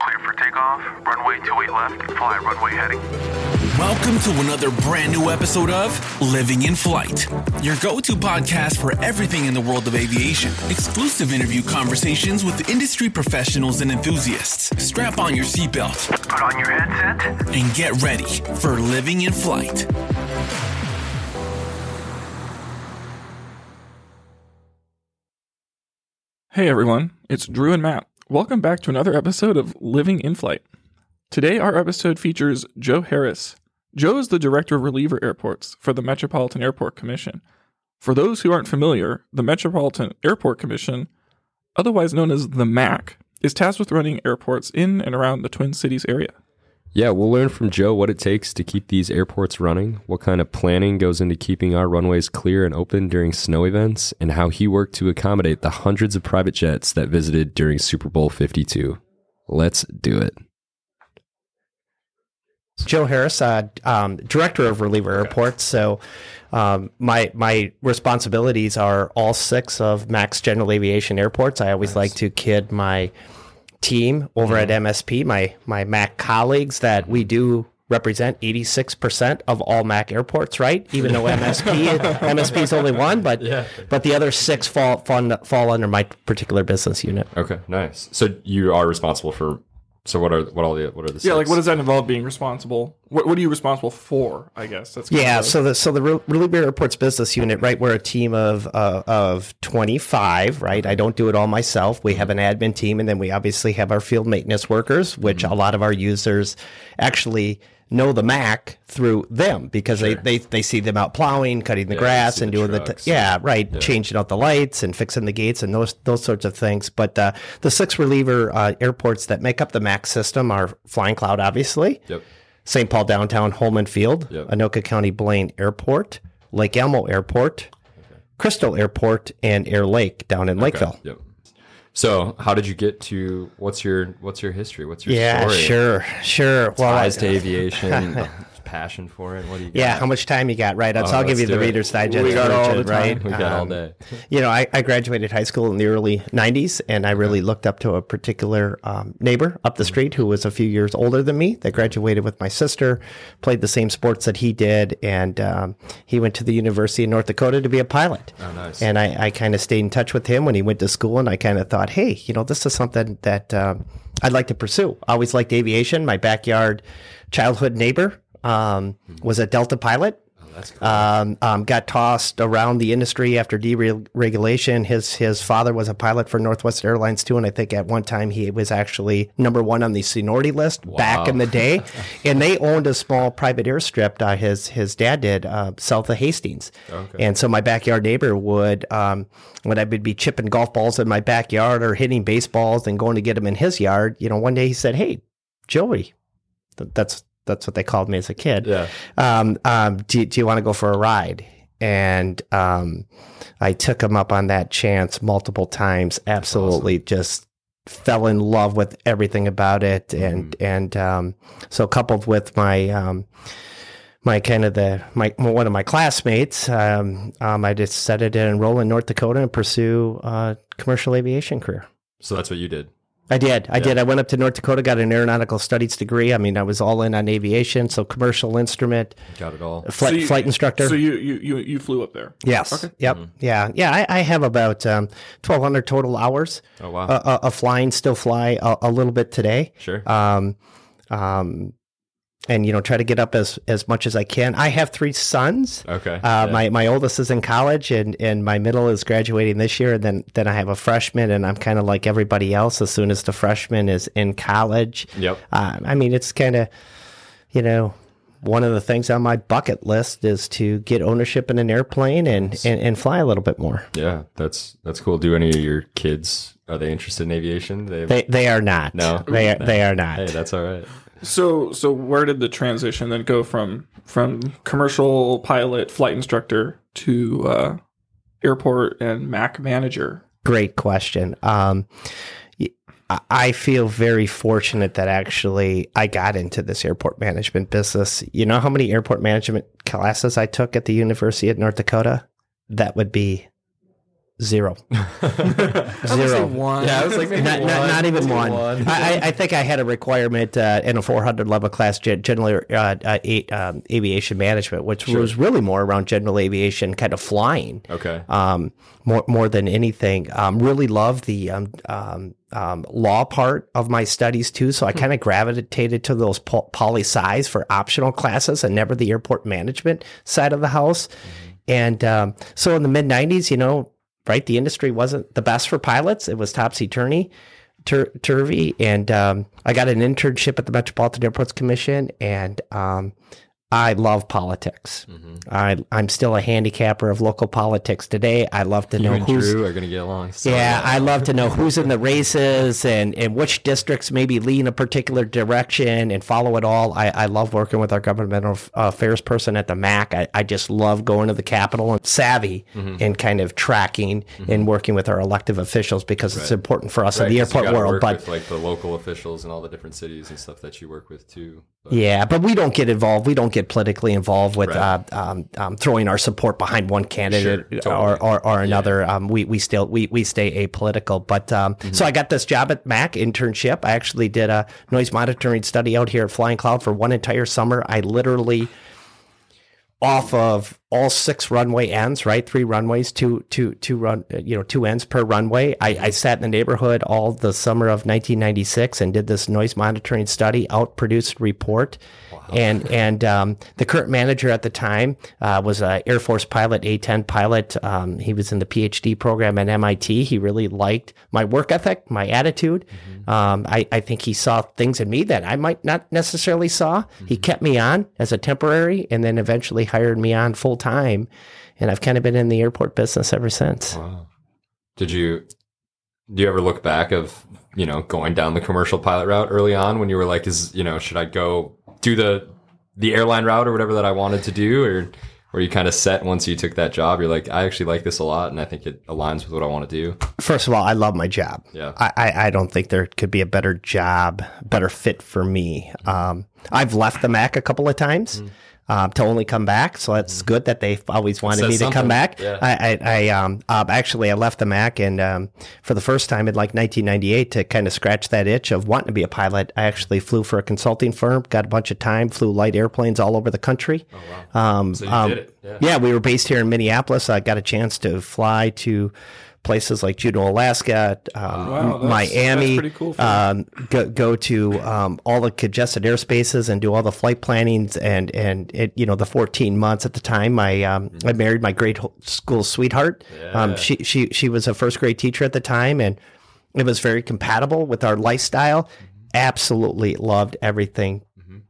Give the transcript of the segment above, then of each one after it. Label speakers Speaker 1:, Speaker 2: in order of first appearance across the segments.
Speaker 1: Clear for takeoff. Runway 28 left. Fly runway heading.
Speaker 2: Welcome to another brand new episode of Living in Flight, your go to podcast for everything in the world of aviation. Exclusive interview conversations with industry professionals and enthusiasts. Strap on your seatbelt
Speaker 1: Put on your headset.
Speaker 2: and get ready for Living in Flight.
Speaker 3: Hey everyone, it's Drew and Matt. Welcome back to another episode of Living in Flight. Today, our episode features Joe Harris. Joe is the Director of Reliever Airports for the Metropolitan Airport Commission. For those who aren't familiar, the Metropolitan Airport Commission, otherwise known as the MAC, is tasked with running airports in and around the Twin Cities area.
Speaker 4: Yeah, we'll learn from Joe what it takes to keep these airports running, what kind of planning goes into keeping our runways clear and open during snow events, and how he worked to accommodate the hundreds of private jets that visited during Super Bowl 52. Let's do it.
Speaker 5: Joe Harris, uh, um, director of Reliever Airports. So, um, my my responsibilities are all six of Max General Aviation airports. I always like to kid my team over at MSP, my my Mac colleagues, that we do represent 86% of all Mac airports, right? Even though MSP MSP is only one, but yeah. but the other six fall, fall fall under my particular business unit.
Speaker 4: Okay, nice. So you are responsible for. So what are what all the what are the
Speaker 3: Yeah, like what does that involve being responsible? What, what are you responsible for? I guess that's kind
Speaker 5: Yeah,
Speaker 3: of
Speaker 5: so the so the Re- Reliever Airports business unit, right? We're a team of uh, of twenty five, right? I don't do it all myself. We have an admin team, and then we obviously have our field maintenance workers, which a lot of our users actually know the Mac through them because they, they they see them out plowing, cutting the
Speaker 4: Yeah,
Speaker 5: grass, and
Speaker 4: the
Speaker 5: doing the t- yeah, right, changing out the lights and fixing the gates and those those sorts of things. But uh, the six reliever uh, airports that make up the Mac system are Flying Cloud, obviously.
Speaker 4: Yep.
Speaker 5: St. Paul Downtown, Holman Field,
Speaker 4: Yep.
Speaker 5: Anoka County Blaine Airport, Lake Elmo Airport, Crystal Airport, and Air Lake down in Lakeville.
Speaker 4: Yep. So how did you get to what's your what's your history? What's your
Speaker 5: Yeah,
Speaker 4: story?
Speaker 5: sure, sure. Well, I-
Speaker 4: Ties to aviation, passion for it. What do you got?
Speaker 5: yeah, how much time you got? Right, so
Speaker 4: Oh,
Speaker 5: I'll give you the
Speaker 4: it.
Speaker 5: Reader's Digest.
Speaker 3: We got all the time.
Speaker 5: right?
Speaker 4: we got all
Speaker 5: Um,
Speaker 4: day.
Speaker 5: You know, I, I graduated high school in the early 90s, and I really looked up to a particular um, neighbor up the street who was a few years older than me that graduated with my sister, played the same sports that he did, and um, he went to the University of North Dakota to be a pilot.
Speaker 4: Oh, nice.
Speaker 5: And I, I kind of stayed in touch with him when he went to school, and I kind of thought, hey, you know, this is something that um, I'd like to pursue. I always liked aviation. My backyard childhood neighbor um, was a Delta pilot.
Speaker 4: That's cool.
Speaker 5: Um, um, got tossed around the industry after deregulation. His his father was a pilot for Northwest Airlines too, and I think at one time he was actually number one on the seniority list back in the day. and they owned a small private airstrip. Uh, his his dad did uh, south of Hastings, and so my backyard neighbor would um, when I would be chipping golf balls in my backyard or hitting baseballs and going to get them in his yard. You know, one day he said, "Hey, Joey," th- that's that's what they called me as a kid
Speaker 4: yeah.
Speaker 5: um, um, do, do you want to go for a ride? And um, I took him up on that chance multiple times. Absolutely, just fell in love with everything about it, and and um, so coupled with my um, my kind of the my one of my classmates, um, um, I decided to enroll in North Dakota and pursue a commercial aviation career.
Speaker 4: So that's what you did.
Speaker 5: I did. I did. I went up to North Dakota, got an aeronautical studies degree. I mean, I was all in on aviation, so commercial instrument,
Speaker 4: Got it all.
Speaker 5: flight,
Speaker 3: So you-
Speaker 5: flight instructor.
Speaker 3: So you, you you you flew up there.
Speaker 5: yes. Yep. Yeah. Yeah. I, I have about um, 1,200 total hours
Speaker 4: Oh wow.
Speaker 5: uh, uh, of flying. Still fly a, a little bit today.
Speaker 4: sure.
Speaker 5: Um, um, and you know, try to get up as as much as I can. I have three sons.
Speaker 4: okay.
Speaker 5: Uh,
Speaker 4: Yeah.
Speaker 5: My my oldest is in college, and, and my middle is graduating this year. And then then I have a freshman, and I'm kind of like everybody else. As soon as the freshman is in college,
Speaker 4: Yep.
Speaker 5: uh, I mean, it's kind of, you know, one of the things on my bucket list is to get ownership in an airplane and, and, and fly a little bit more.
Speaker 4: Yeah, that's that's cool. Do any of your kids are they interested in aviation? They,
Speaker 5: They they are not.
Speaker 4: No?
Speaker 5: they are they are not.
Speaker 4: hey, that's all right.
Speaker 3: So so where did the transition then go from from commercial pilot flight instructor to uh, airport and Mac manager?
Speaker 5: Great question. Um, I feel very fortunate that actually I got into this airport management business. You know how many airport management classes I took at the University of North Dakota? That would be Zero. Zero.
Speaker 3: one.
Speaker 4: Yeah, I was like,
Speaker 5: Not, not,
Speaker 4: one,
Speaker 5: not even one.
Speaker 4: one.
Speaker 5: I, I- I think I had a requirement uh, in a 400 level class, gen- uh, uh, um, aviation management, which was really more around general aviation, kind of flying.
Speaker 4: Okay.
Speaker 5: Um, more more than anything, um, really love the um, um, um, law part of my studies too. So I kind of gravitated to those po- poli sci's for optional classes, and never the airport management side of the house. And um, so in the mid 90s, you know, right, the industry wasn't the best for pilots. It was topsy turvy. Tur- turvy, and um, I got an internship at the Metropolitan Airports Commission, and um, I love politics. I, I'm still a handicapper of local politics today. I love to
Speaker 4: You
Speaker 5: know who's
Speaker 4: Drew are going to get along. So
Speaker 5: yeah. I love to know who's in the races and, and which districts maybe lean a particular direction and follow it all. I, I love working with our governmental affairs person at the MAC. I, I just love going to the Capitol and savvy
Speaker 4: Mm-hmm.
Speaker 5: and kind of tracking and working with our elective officials because it's important for us
Speaker 4: Right,
Speaker 5: in the airport world. But
Speaker 4: with, like the local officials and all the different cities and stuff that you work with too. But,
Speaker 5: Yeah, but we don't get involved. We don't get politically involved with
Speaker 4: Right.
Speaker 5: uh, um, um, throwing our support behind one candidate
Speaker 4: Sure, totally.
Speaker 5: or, or, or another. Um, we we still we, we stay apolitical. But um,
Speaker 4: Mm-hmm.
Speaker 5: so I got this job at Mac internship. I actually did a noise monitoring study out here at Flying Cloud for one entire summer. I literally off of all six runway ends, right? Three runways, two, two, two run, you know, two ends per runway. I, I sat in the neighborhood all the summer of 1996 and did this noise monitoring study, outproduced report. And, and, um, the current manager at the time, uh, was an Air Force pilot, A-10 pilot. Um, he was in the PhD program at MIT. He really liked my work ethic, my attitude. Um, I, I think he saw things in me that I might not necessarily saw. He kept me on as a temporary and then eventually hired me on full time. And I've kind of been in the airport business ever since.
Speaker 4: Did you do you ever look back of you know going down the commercial pilot route early on when you were like, is you know should I go do the the airline route or whatever that I wanted to do or were you kind of set once you took that job? You're like, I actually like this a lot, and I think it aligns with what I want to do.
Speaker 5: First of all, I love my job.
Speaker 4: Yeah.
Speaker 5: I, I, I don't think there could be a better job, better fit for me. Um, I've left the Mac a couple of times. Um, to only come back, so it's good that they've always wanted me to
Speaker 4: something.
Speaker 5: come back.
Speaker 4: Yeah.
Speaker 5: I, I, I um, uh, actually I left the Mac, and um, for the first time in like 1998 to kind of scratch that itch of wanting to be a pilot, I actually flew for a consulting firm, got a bunch of time, flew light airplanes all over the country. Oh wow! Um,
Speaker 4: So you
Speaker 5: um,
Speaker 4: did it. Yeah.
Speaker 5: yeah, we were based here in Minneapolis. I got a chance to fly to places like Juneau, Alaska, um,
Speaker 3: Wow, that's-
Speaker 5: Miami.
Speaker 3: that's cool
Speaker 5: um, go, go to um, all the congested airspaces and do all the flight plannings. And and it, you know the 14 months at the time, I um, I married my grade school sweetheart. Um, she she she was a first grade teacher at the time, and it was very compatible with our lifestyle. Absolutely loved everything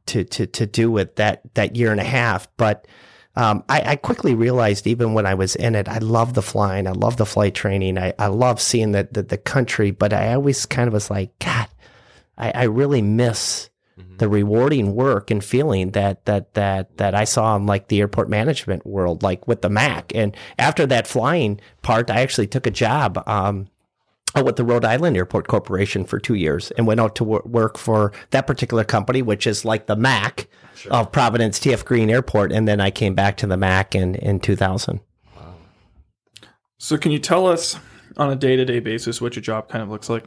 Speaker 5: to, to, to do with that, that year and a half. But um, I, I quickly realized, even when I was in it, I love the flying, I love the flight training, I, I love seeing the, the, the country. But I always kind of was like, God, I, I really miss the rewarding work and feeling that that that that I saw in like the airport management world, like with the Mac. And after that flying part, I actually took a job. Um, Uh, with the Rhode Island Airport Corporation for two years and went out to wor- work for that particular company, which is like the Mac of Providence TF Green Airport. And then I came back to the Mac in, in 2000.
Speaker 3: So, can you tell us on a day to day basis what your job kind of looks like?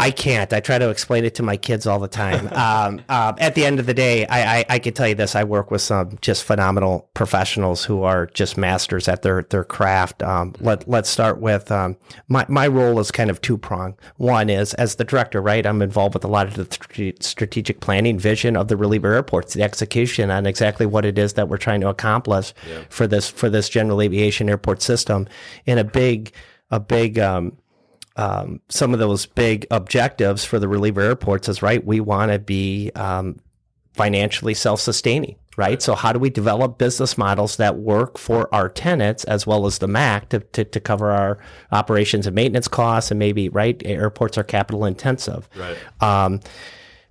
Speaker 5: I can't. I try to explain it to my kids all the time. um, um, at the end of the day, I, I, I can tell you this: I work with some just phenomenal professionals who are just masters at their their craft. Um, let Let's start with um, my my role is kind of two prong. One is as the director, right? I'm involved with a lot of the strate- strategic planning, vision of the reliever airports, the execution on exactly what it is that we're trying to accomplish for this for this general aviation airport system, in a big a big um, um, some of those big objectives for the reliever airports is right. We want to be um, financially self-sustaining, right? So how do we develop business models that work for our tenants as well as the MAC to, to, to cover our operations and maintenance costs and maybe right airports are capital intensive.
Speaker 4: Right.
Speaker 5: Um,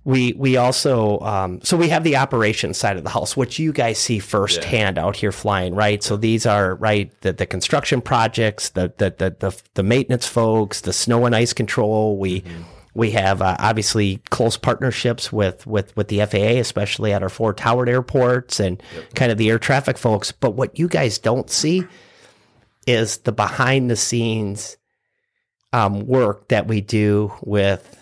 Speaker 5: we we also um, so we have the operations side of the house, which you guys see firsthand out here flying, right? So these are right the, the construction projects, the the, the the the maintenance folks, the snow and ice control. We we have uh, obviously close partnerships with with with the FAA, especially at our four towered airports and kind of the air traffic folks. But what you guys don't see is the behind the scenes um, work that we do with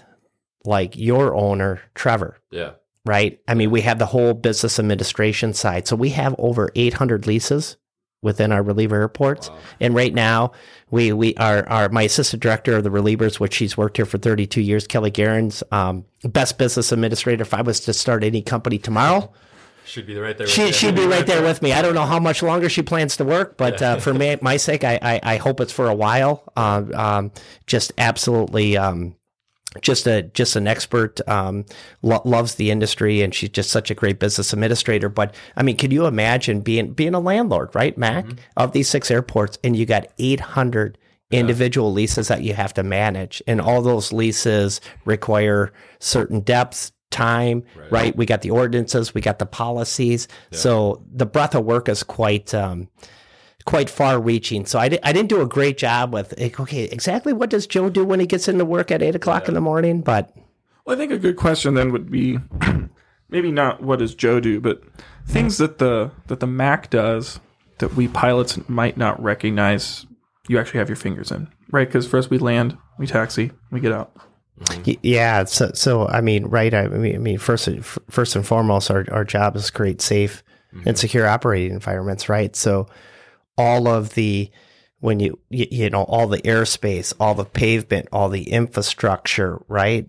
Speaker 5: like your owner, Trevor,
Speaker 4: Yeah.
Speaker 5: right? I mean, we have the whole business administration side. So we have over 800 leases within our reliever airports. And right now, we we are our my assistant director of the relievers, which she's worked here for 32 years, Kelly Garens, um, best business administrator. If I was to start any company tomorrow,
Speaker 4: Should be right there.
Speaker 5: she, she'd be right there with me. I don't know how much longer she plans to work, but uh, for me, my sake, I, I, I hope it's for a while. Um, um, just absolutely, um, just a just an expert. Um, lo- loves the industry, and she's just such a great business administrator. But I mean, can you imagine being being a landlord, right, Mac, of these six airports, and you got eight hundred individual leases that you have to manage, and all those leases require certain depths, time, right? We got the ordinances, we got the policies. So the breadth of work is quite um, quite far reaching. So I, di- I didn't do a great job with like, okay, exactly what does Joe do when he gets into work at eight o'clock in the morning? But
Speaker 3: Well, I think a good question then would be maybe not what does Joe do, but things that the that the Mac does that we pilots might not recognize. You actually have your fingers in, right? Because first we land, we taxi, we get out.
Speaker 5: yeah, so so I mean, right? I mean, I mean, first first and foremost, our our job is to create safe mm-hmm. and secure operating environments, right? So all of the when you, you you know all the airspace, all the pavement, all the infrastructure, right?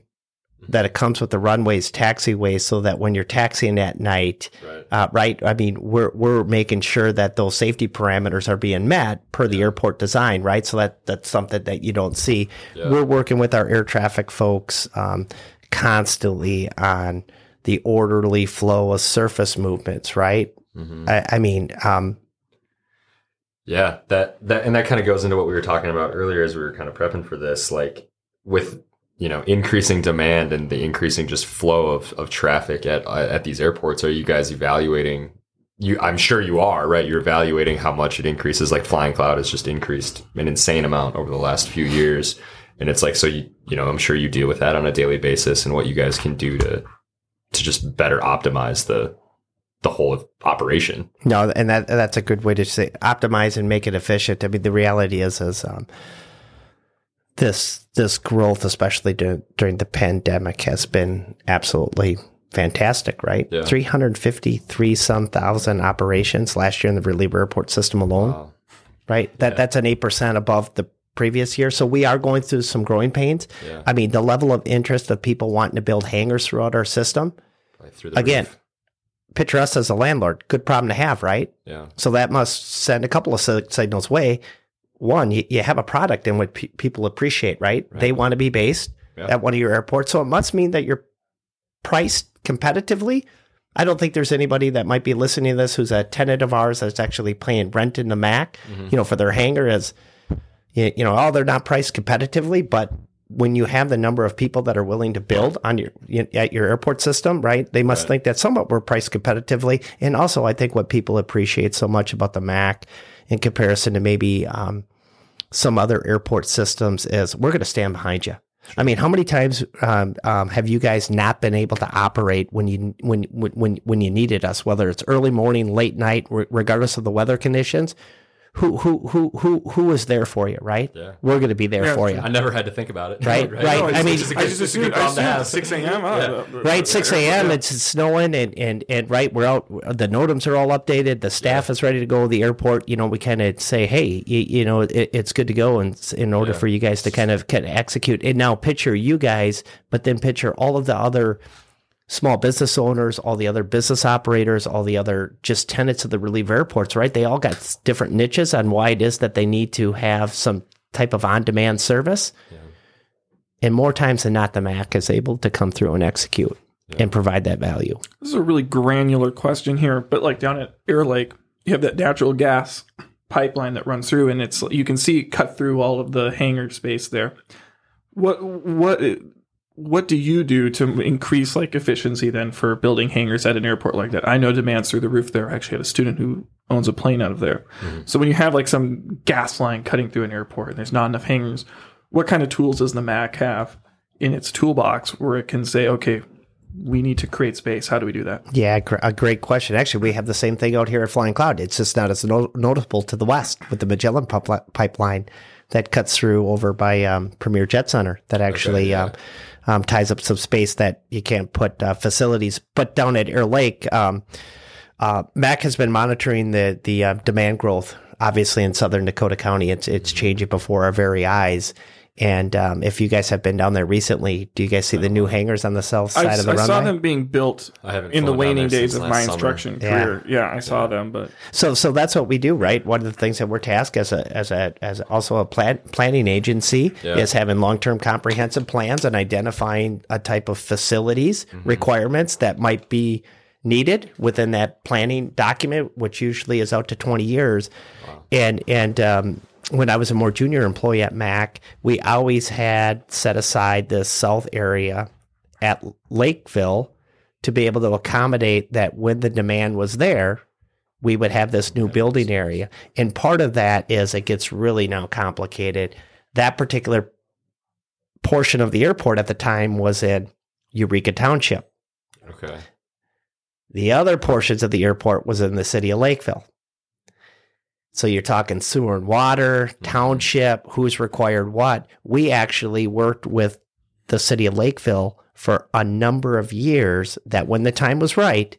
Speaker 5: That it comes with the runways, taxiways, so that when you're taxiing at night,
Speaker 4: Right.
Speaker 5: uh, right? I mean, we're we're making sure that those safety parameters are being met per the airport design, right? So that that's something that you don't see. We're working with our air traffic folks um, constantly on the orderly flow of surface movements, right? I, I mean, um,
Speaker 4: Yeah, that that and that kind of goes into what we were talking about earlier as we were kind of prepping for this, like with you know increasing demand and the increasing just flow of, of traffic at uh, at these airports. Are you guys evaluating? You, I'm sure you are, right? You're evaluating how much it increases. Like Flying Cloud has just increased an insane amount over the last few years, and it's like so. You you know, I'm sure you deal with that on a daily basis, and what you guys can do to to just better optimize the the whole operation.
Speaker 5: No, and that that's a good way to say optimize and make it efficient. I mean, the reality is is um, this this growth, especially during, during the pandemic, has been absolutely fantastic. Right,
Speaker 4: Yeah.
Speaker 5: three hundred fifty three some thousand operations last year in the reliever airport system alone.
Speaker 4: Wow.
Speaker 5: Right, that that's an eight percent above the previous year. So we are going through some growing pains.
Speaker 4: Yeah.
Speaker 5: I mean, the level of interest of people wanting to build hangars throughout our system.
Speaker 4: Like through the
Speaker 5: Again,
Speaker 4: roof.
Speaker 5: Picture us as a landlord. Good problem to have, right?
Speaker 4: Yeah.
Speaker 5: So that must send a couple of signals way. One, you, you have a product in what pe- people appreciate, right? They want to be based
Speaker 4: Yeah.
Speaker 5: at one of your airports. So it must mean that you're priced competitively. I don't think there's anybody that might be listening to this who's a tenant of ours that's actually paying rent in the Mac,
Speaker 4: Mm-hmm.
Speaker 5: you know, for their hangar as, you you know, oh, they're not priced competitively, but when you have the number of people that are willing to build on your at your airport system, right? They must think that somewhat we're priced competitively. And also, I think what people appreciate so much about the Mac in comparison to maybe um, some other airport systems is we're going to stand behind you. I mean, how many times um, um, have you guys not been able to operate when you when when when you needed us? Whether it's early morning, late night, re- regardless of the weather conditions, who who who who who was there for you? Right?
Speaker 4: Yeah.
Speaker 5: We're going to be there
Speaker 3: Yeah,
Speaker 5: for you.
Speaker 4: I never had to think about it.
Speaker 5: Right, right. I mean,
Speaker 4: it's just a
Speaker 3: I
Speaker 4: good,
Speaker 3: just
Speaker 4: it's a good
Speaker 3: assumed, I
Speaker 4: problem to
Speaker 3: assumed
Speaker 4: have.
Speaker 3: 6 a.m. out. the-
Speaker 5: Right, six a.m.
Speaker 3: yeah.
Speaker 5: It's snowing, and and and right, we're out. The NOTAMs are all updated. The staff is ready to go. to The airport, you know, we kind of say, hey, you, you know, it, it's good to go, and in order
Speaker 4: Yeah.
Speaker 5: for you guys to kind of kind of execute. And now picture you guys, but then picture all of the other small business owners, all the other business operators, all the other just tenants of the relief airports. Right, they all got different niches on why it is that they need to have some type of on-demand service. And more times than not, the Mac is able to come through and execute and provide that value.
Speaker 3: This is a really granular question here, but like down at Air Lake, you have that natural gas pipeline that runs through, and it's you can see it cut through all of the hangar space there. What what what do you do to increase like efficiency then for building hangars at an airport like that? I know demand's through the roof there. I actually had a student who owns a plane out of there. So when you have like some gas line cutting through an airport and there's not enough hangars, what kind of tools does the Mac have in its toolbox where it can say, okay, we need to create space. How do we do that?
Speaker 5: Yeah, gr- a great question. Actually, we have the same thing out here at Flying Cloud. It's just not as no- notable to the west with the Magellan pipeli- pipeline that cuts through over by um, Premier Jet Center that actually um, um, ties up some space that you can't put uh, facilities. But down at Air Lake, um, uh, Mac has been monitoring the the uh, demand growth. Obviously, in southern Dakota County, it's it's changing before our very eyes. And um, if you guys have been down there recently, do you guys see the new hangars on the south side
Speaker 3: I,
Speaker 5: of the
Speaker 3: I
Speaker 5: runway?
Speaker 3: I saw them being built
Speaker 4: I haven't
Speaker 3: in the waning days of my instruction
Speaker 5: Yeah.
Speaker 3: career. Yeah, I saw them, but
Speaker 5: So, so that's what we do, right? One of the things that we're tasked as a, as a, as also a plan, planning agency
Speaker 4: Yeah.
Speaker 5: is having long-term comprehensive plans and identifying a type of facilities requirements that might be needed within that planning document, which usually is out to 20 years. And, and, um, when I was a more junior employee at Mac, we always had set aside this south area at Lakeville to be able to accommodate that when the demand was there, we would have this new building area. And part of that is it gets really now complicated. That particular portion of the airport at the time was in Eureka Township.
Speaker 4: Okay.
Speaker 5: The other portions of the airport was in the city of Lakeville. So you're talking sewer and water, mm-hmm. township, who's required what. We actually worked with the city of Lakeville for a number of years that when the time was right,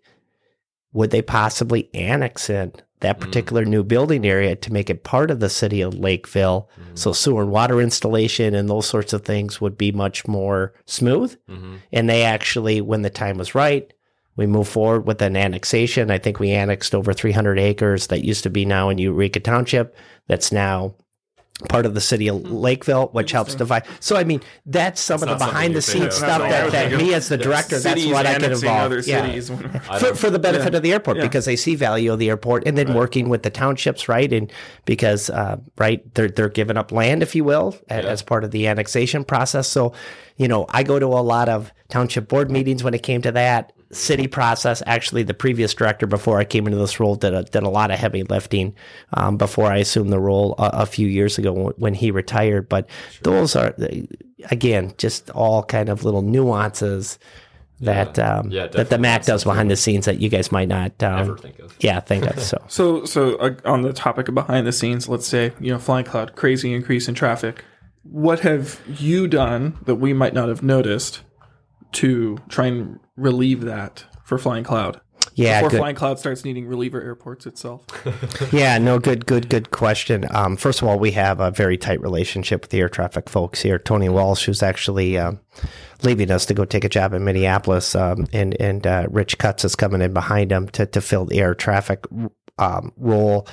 Speaker 5: would they possibly annex in that mm. particular new building area to make it part of the city of Lakeville? Mm. So sewer and water installation and those sorts of things would be much more smooth. Mm-hmm. And they actually, when the time was right, we moved forward with an annexation. I think we annexed over 300 acres that used to be now in Eureka Township. That's now part of the city of Lakeville, which helps divide. So, I mean, that's some of the behind the scenes stuff
Speaker 3: That's
Speaker 5: that, that me as the director, that's what I get involved.
Speaker 3: other
Speaker 5: Yeah. For, for the benefit of the airport
Speaker 3: Yeah.
Speaker 5: because they see value of the airport and then working with the townships, right? And because, uh, right, they're, they're giving up land, if you will, a- as part of the annexation process. So, you know, I go to a lot of township board meetings when it came to that city process. Actually, the previous director before I came into this role did a, did a lot of heavy lifting um, before I assumed the role a, a few years ago when- when he retired. But those are, again, just all kind of little nuances that um,
Speaker 4: Yeah,
Speaker 5: that the. Mac does behind the scenes that you guys might not um,
Speaker 4: Ever think of.
Speaker 5: yeah think of. So
Speaker 3: So, so uh, on the topic of behind the scenes, let's say you know, flying cloud, crazy increase in traffic. What have you done that we might not have noticed to try and relieve that for flying cloud?
Speaker 5: yeah,
Speaker 3: Before
Speaker 5: good.
Speaker 3: flying cloud starts needing reliever airports itself.
Speaker 5: Yeah, no, good, good, good question. Um, first of all, we have a very tight relationship with the air traffic folks here. Tony Walsh, who's actually um, leaving us to go take a job in Minneapolis, um, and and uh, Rich Cutts is coming in behind him to to fill the air traffic um, role.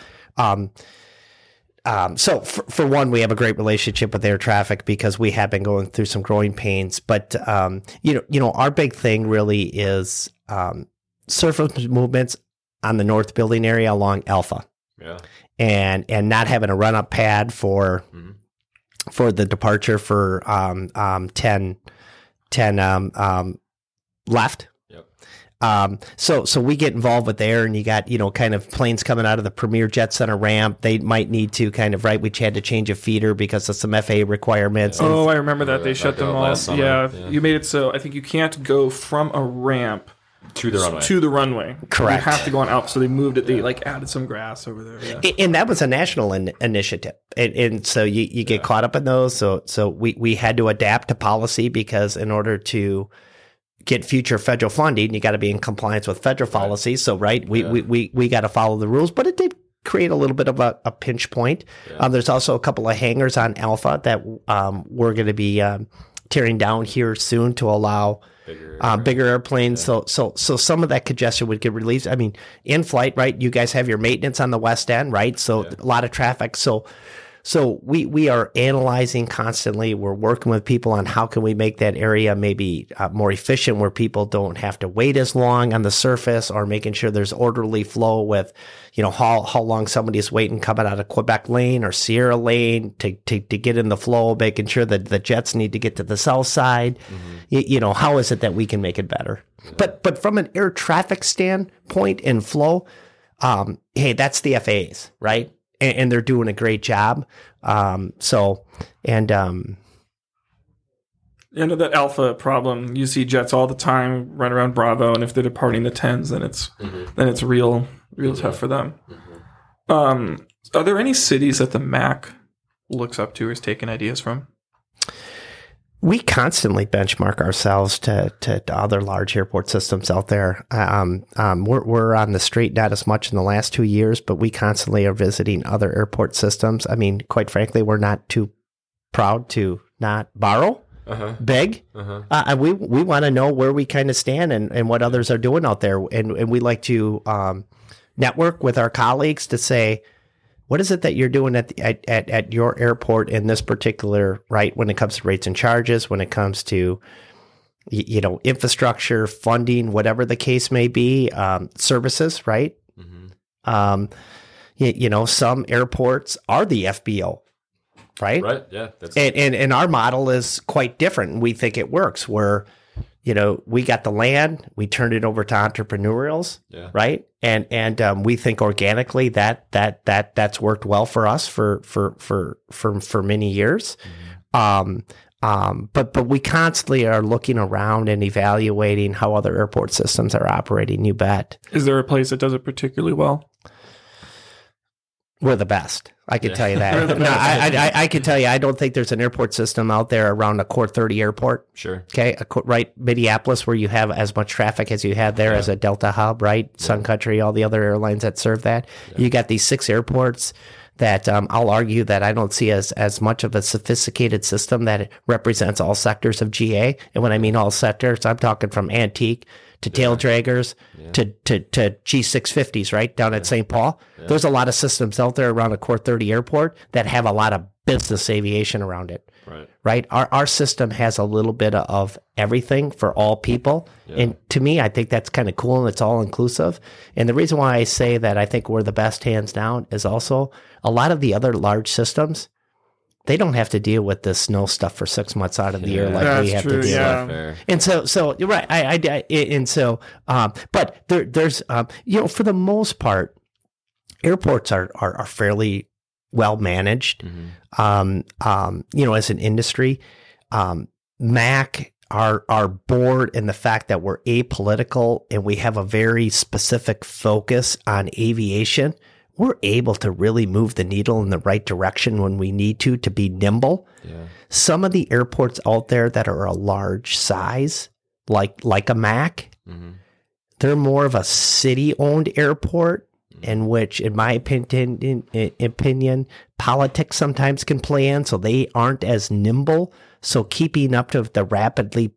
Speaker 5: Um, so for, for one, we have a great relationship with air traffic because we have been going through some growing pains. But um, you know, you know, our big thing really is um, surface movements on the north building area along Alpha
Speaker 4: Yeah.
Speaker 5: and and not having a run up pad for
Speaker 4: Mhm.
Speaker 5: for the departure for um um 10 10 um um left. Um so so we get involved with there and you got you know kind of planes coming out of the premier jet center ramp they might need to kind of right we had to change a feeder because of some FAA requirements and-
Speaker 3: Oh, I remember that they
Speaker 4: Remember
Speaker 3: shut them all. Yeah,
Speaker 4: Yeah.
Speaker 3: you made it so I think you can't go from a ramp
Speaker 4: To the runway.
Speaker 3: to the runway.
Speaker 5: Correct.
Speaker 3: You have to go on out. So they moved it. They like added some grass over there. Yeah.
Speaker 5: A- and that was a national in- initiative, and, and so you, you get caught up in those. So so we we had to adapt to policy because in order to get future federal funding, you got to be in compliance with federal policy. So right, we we we, we got to follow the rules, but it did create a little bit of a, a pinch point. Um, there's also a couple of hangars on Alpha that um, we're going to be um, tearing down here soon to allow
Speaker 4: Bigger.
Speaker 5: uh, bigger airplanes. So so so some of that congestion would get released. I mean, in flight, right? You guys have your maintenance on the west end, right? So a lot of traffic. So so we we are analyzing constantly. We're working with people on how can we make that area maybe uh, more efficient, where people don't have to wait as long on the surface, or making sure there's orderly flow with, you know, how how long somebody's waiting coming out of Quebec Lane or Sierra Lane to to, to get in the flow, making sure that the jets need to get to the south side. Y- You, know, how is it that we can make it better? But but from an air traffic standpoint and flow, um, hey, that's the FAA's, right? And, and they're doing a great job. Um, so, and um,
Speaker 3: You know that alpha problem. You see jets all the time run around Bravo, and if they're departing the tens, then it's then it's real real tough for them. Um, are there any cities that the Mac looks up to or is taking ideas from?
Speaker 5: We constantly benchmark ourselves to, to, to other large airport systems out there. Um, um, we're, we're on the street not as much in the last two years, but we constantly are visiting other airport systems. I mean, quite frankly, we're not too proud to not borrow. Beg. Uh, and we we want to know where we kind of stand and, and what others are doing out there, and and we like to um, network with our colleagues to say, what is it that you're doing at, the, at, at at your airport in this particular right when it comes to rates and charges when it comes to you know infrastructure funding whatever the case may be um, services right um, you, you know some airports are the fbo right
Speaker 4: Right. Yeah. That's
Speaker 5: and, and and our model is quite different. We think it works. Where you know we got the land, we turned it over to entrepreneurials,
Speaker 4: Yeah.
Speaker 5: right? And and um, we think organically that that that that's worked well for us for for for for for many years. Um, um, but but we constantly are looking around and evaluating how other airport systems are operating. You bet,
Speaker 3: Is there a place that does it particularly well?
Speaker 5: we're the best. I can tell you that. no, I, I I I can tell you. I don't think there's an airport system out there around a Core 30 airport.
Speaker 4: sure.
Speaker 5: Okay, a right, Minneapolis, where you have as much traffic as you had there as a Delta hub, right? Sun Country, all the other airlines that serve that. You got these six airports that um, I'll argue that I don't see as as much of a sophisticated system that represents all sectors of GA. And when I mean all sectors, I'm talking from antique to tail draggers to to to G650s, right down at St. Paul. There's a lot of systems out there around a Core 30 airport that have a lot of business aviation around it
Speaker 4: Right.
Speaker 5: right? Our our system has a little bit of everything for all people, and to me, I think that's kind of cool and it's all inclusive. And the reason why I say that I think we're the best hands down is also a lot of the other large systems. They don't have to deal with this snow stuff for six months out of the year like we have
Speaker 3: true,
Speaker 5: to deal
Speaker 3: yeah.
Speaker 5: with.
Speaker 4: Fair.
Speaker 5: And so, so you're right. I, I, I and so, um, but there, there's, um, you know, for the most part, airports are are, are fairly well managed. Um, um, you know, as an industry, um, Mac, our our board, and the fact that we're apolitical and we have a very specific focus on aviation. We're able to really move the needle in the right direction when we need to to be nimble
Speaker 4: Yeah.
Speaker 5: some of the airports out there that are a large size, like like a Mac, mm-hmm. they're more of a city-owned airport, mm-hmm. in which, in my opinion, in, in- opinion, politics sometimes can play in, so they aren't as nimble. So keeping up to the rapidly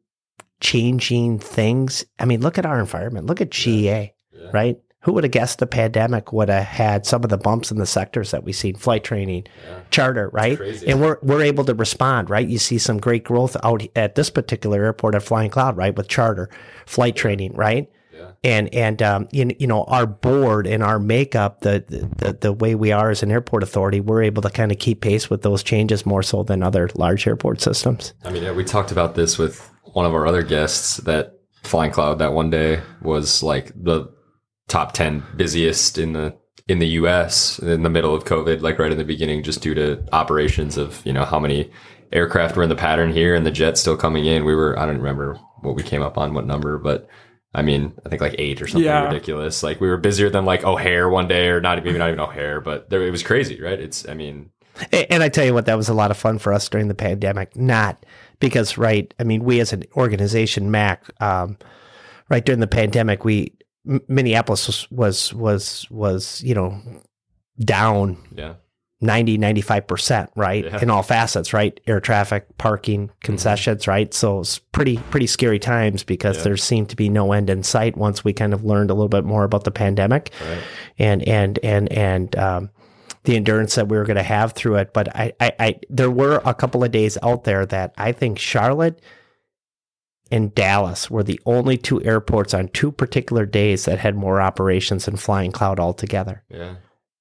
Speaker 5: changing things. I mean, look at our environment. Look at GA, right? Who would have guessed the pandemic would have had some of the bumps in the sectors that we've seen, flight training, charter, right? And we're we're able to respond, right? You see some great growth out at this particular airport at Flying Cloud, right, with charter, flight training, right? yeah. And and um, you, you know our board and our makeup, the, the the way we are as an airport authority, we're able to kind of keep pace with those changes more so than other large airport systems.
Speaker 4: I mean, yeah, we talked about this with one of our other guests that Flying Cloud that one day was like the top 10 busiest in the in the US in the middle of COVID, like right in the beginning, just due to operations of, you know, how many aircraft were in the pattern here and the jets still coming in. We were, I don't remember what we came up on, what number, but I mean, I think like eight or something
Speaker 3: Yeah.
Speaker 4: ridiculous. Like we were busier than like O'Hare one day or not, maybe not even O'Hare, but there, it was crazy, right? It's, I mean,
Speaker 5: And I tell you what, that was a lot of fun for us during the pandemic. Not because, right? I mean, we as an organization, Mac, um, right during the pandemic, we M- Minneapolis was was was was you know down
Speaker 4: yeah.
Speaker 5: 90 95% right
Speaker 4: Yeah.
Speaker 5: in all facets right air traffic parking concessions right so it's pretty pretty scary times because
Speaker 4: Yeah.
Speaker 5: there seemed to be no end in sight once we kind of learned a little bit more about the pandemic
Speaker 4: Right.
Speaker 5: and and and and um, the endurance that we were going to have through it. But I, I, I, there were a couple of days out there that I think Charlotte and Dallas were the only two airports on two particular days that had more operations than Flying Cloud altogether.
Speaker 4: Yeah.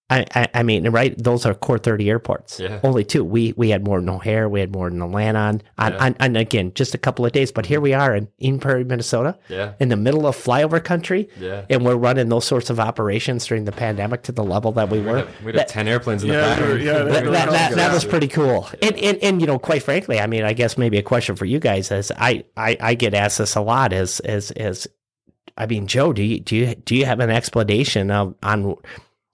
Speaker 5: I, I, I mean, right? Those are core 30 airports.
Speaker 4: Yeah.
Speaker 5: Only two. We we had more in O'Hare. We had more in Atlanta on, on, on, on, again, just a couple of days. But here we are in Eden Prairie, Minnesota,
Speaker 4: Yeah.
Speaker 5: in the middle of flyover country.
Speaker 4: Yeah.
Speaker 5: And we're running those sorts of operations during the pandemic to the level that we were.
Speaker 4: We had 10 airplanes in the
Speaker 3: Yeah,
Speaker 4: back.
Speaker 3: we yeah,
Speaker 5: that,
Speaker 3: really
Speaker 5: that, that, that was pretty cool. And, and and you know, quite frankly, I mean, I guess maybe a question for you guys is I I, I get asked this a lot is is is I mean, Joe, do you do you do you have an explanation of on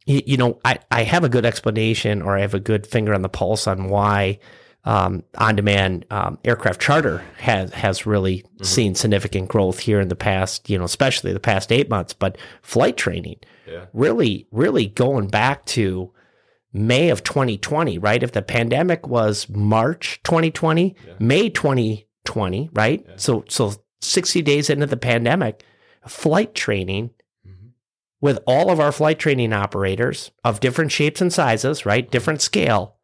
Speaker 5: you, you know, I, I have a good explanation or I have a good finger on the pulse on why um, on-demand um, aircraft charter has has really seen significant growth here in the past, you know, especially the past eight months. But flight training,
Speaker 4: Yeah.
Speaker 5: really, really going back to May of 2020, right? If the pandemic was March 2020, May 2020, right? So so 60 days into the pandemic, flight training with all of our flight training operators of different shapes and sizes, right? Different scale,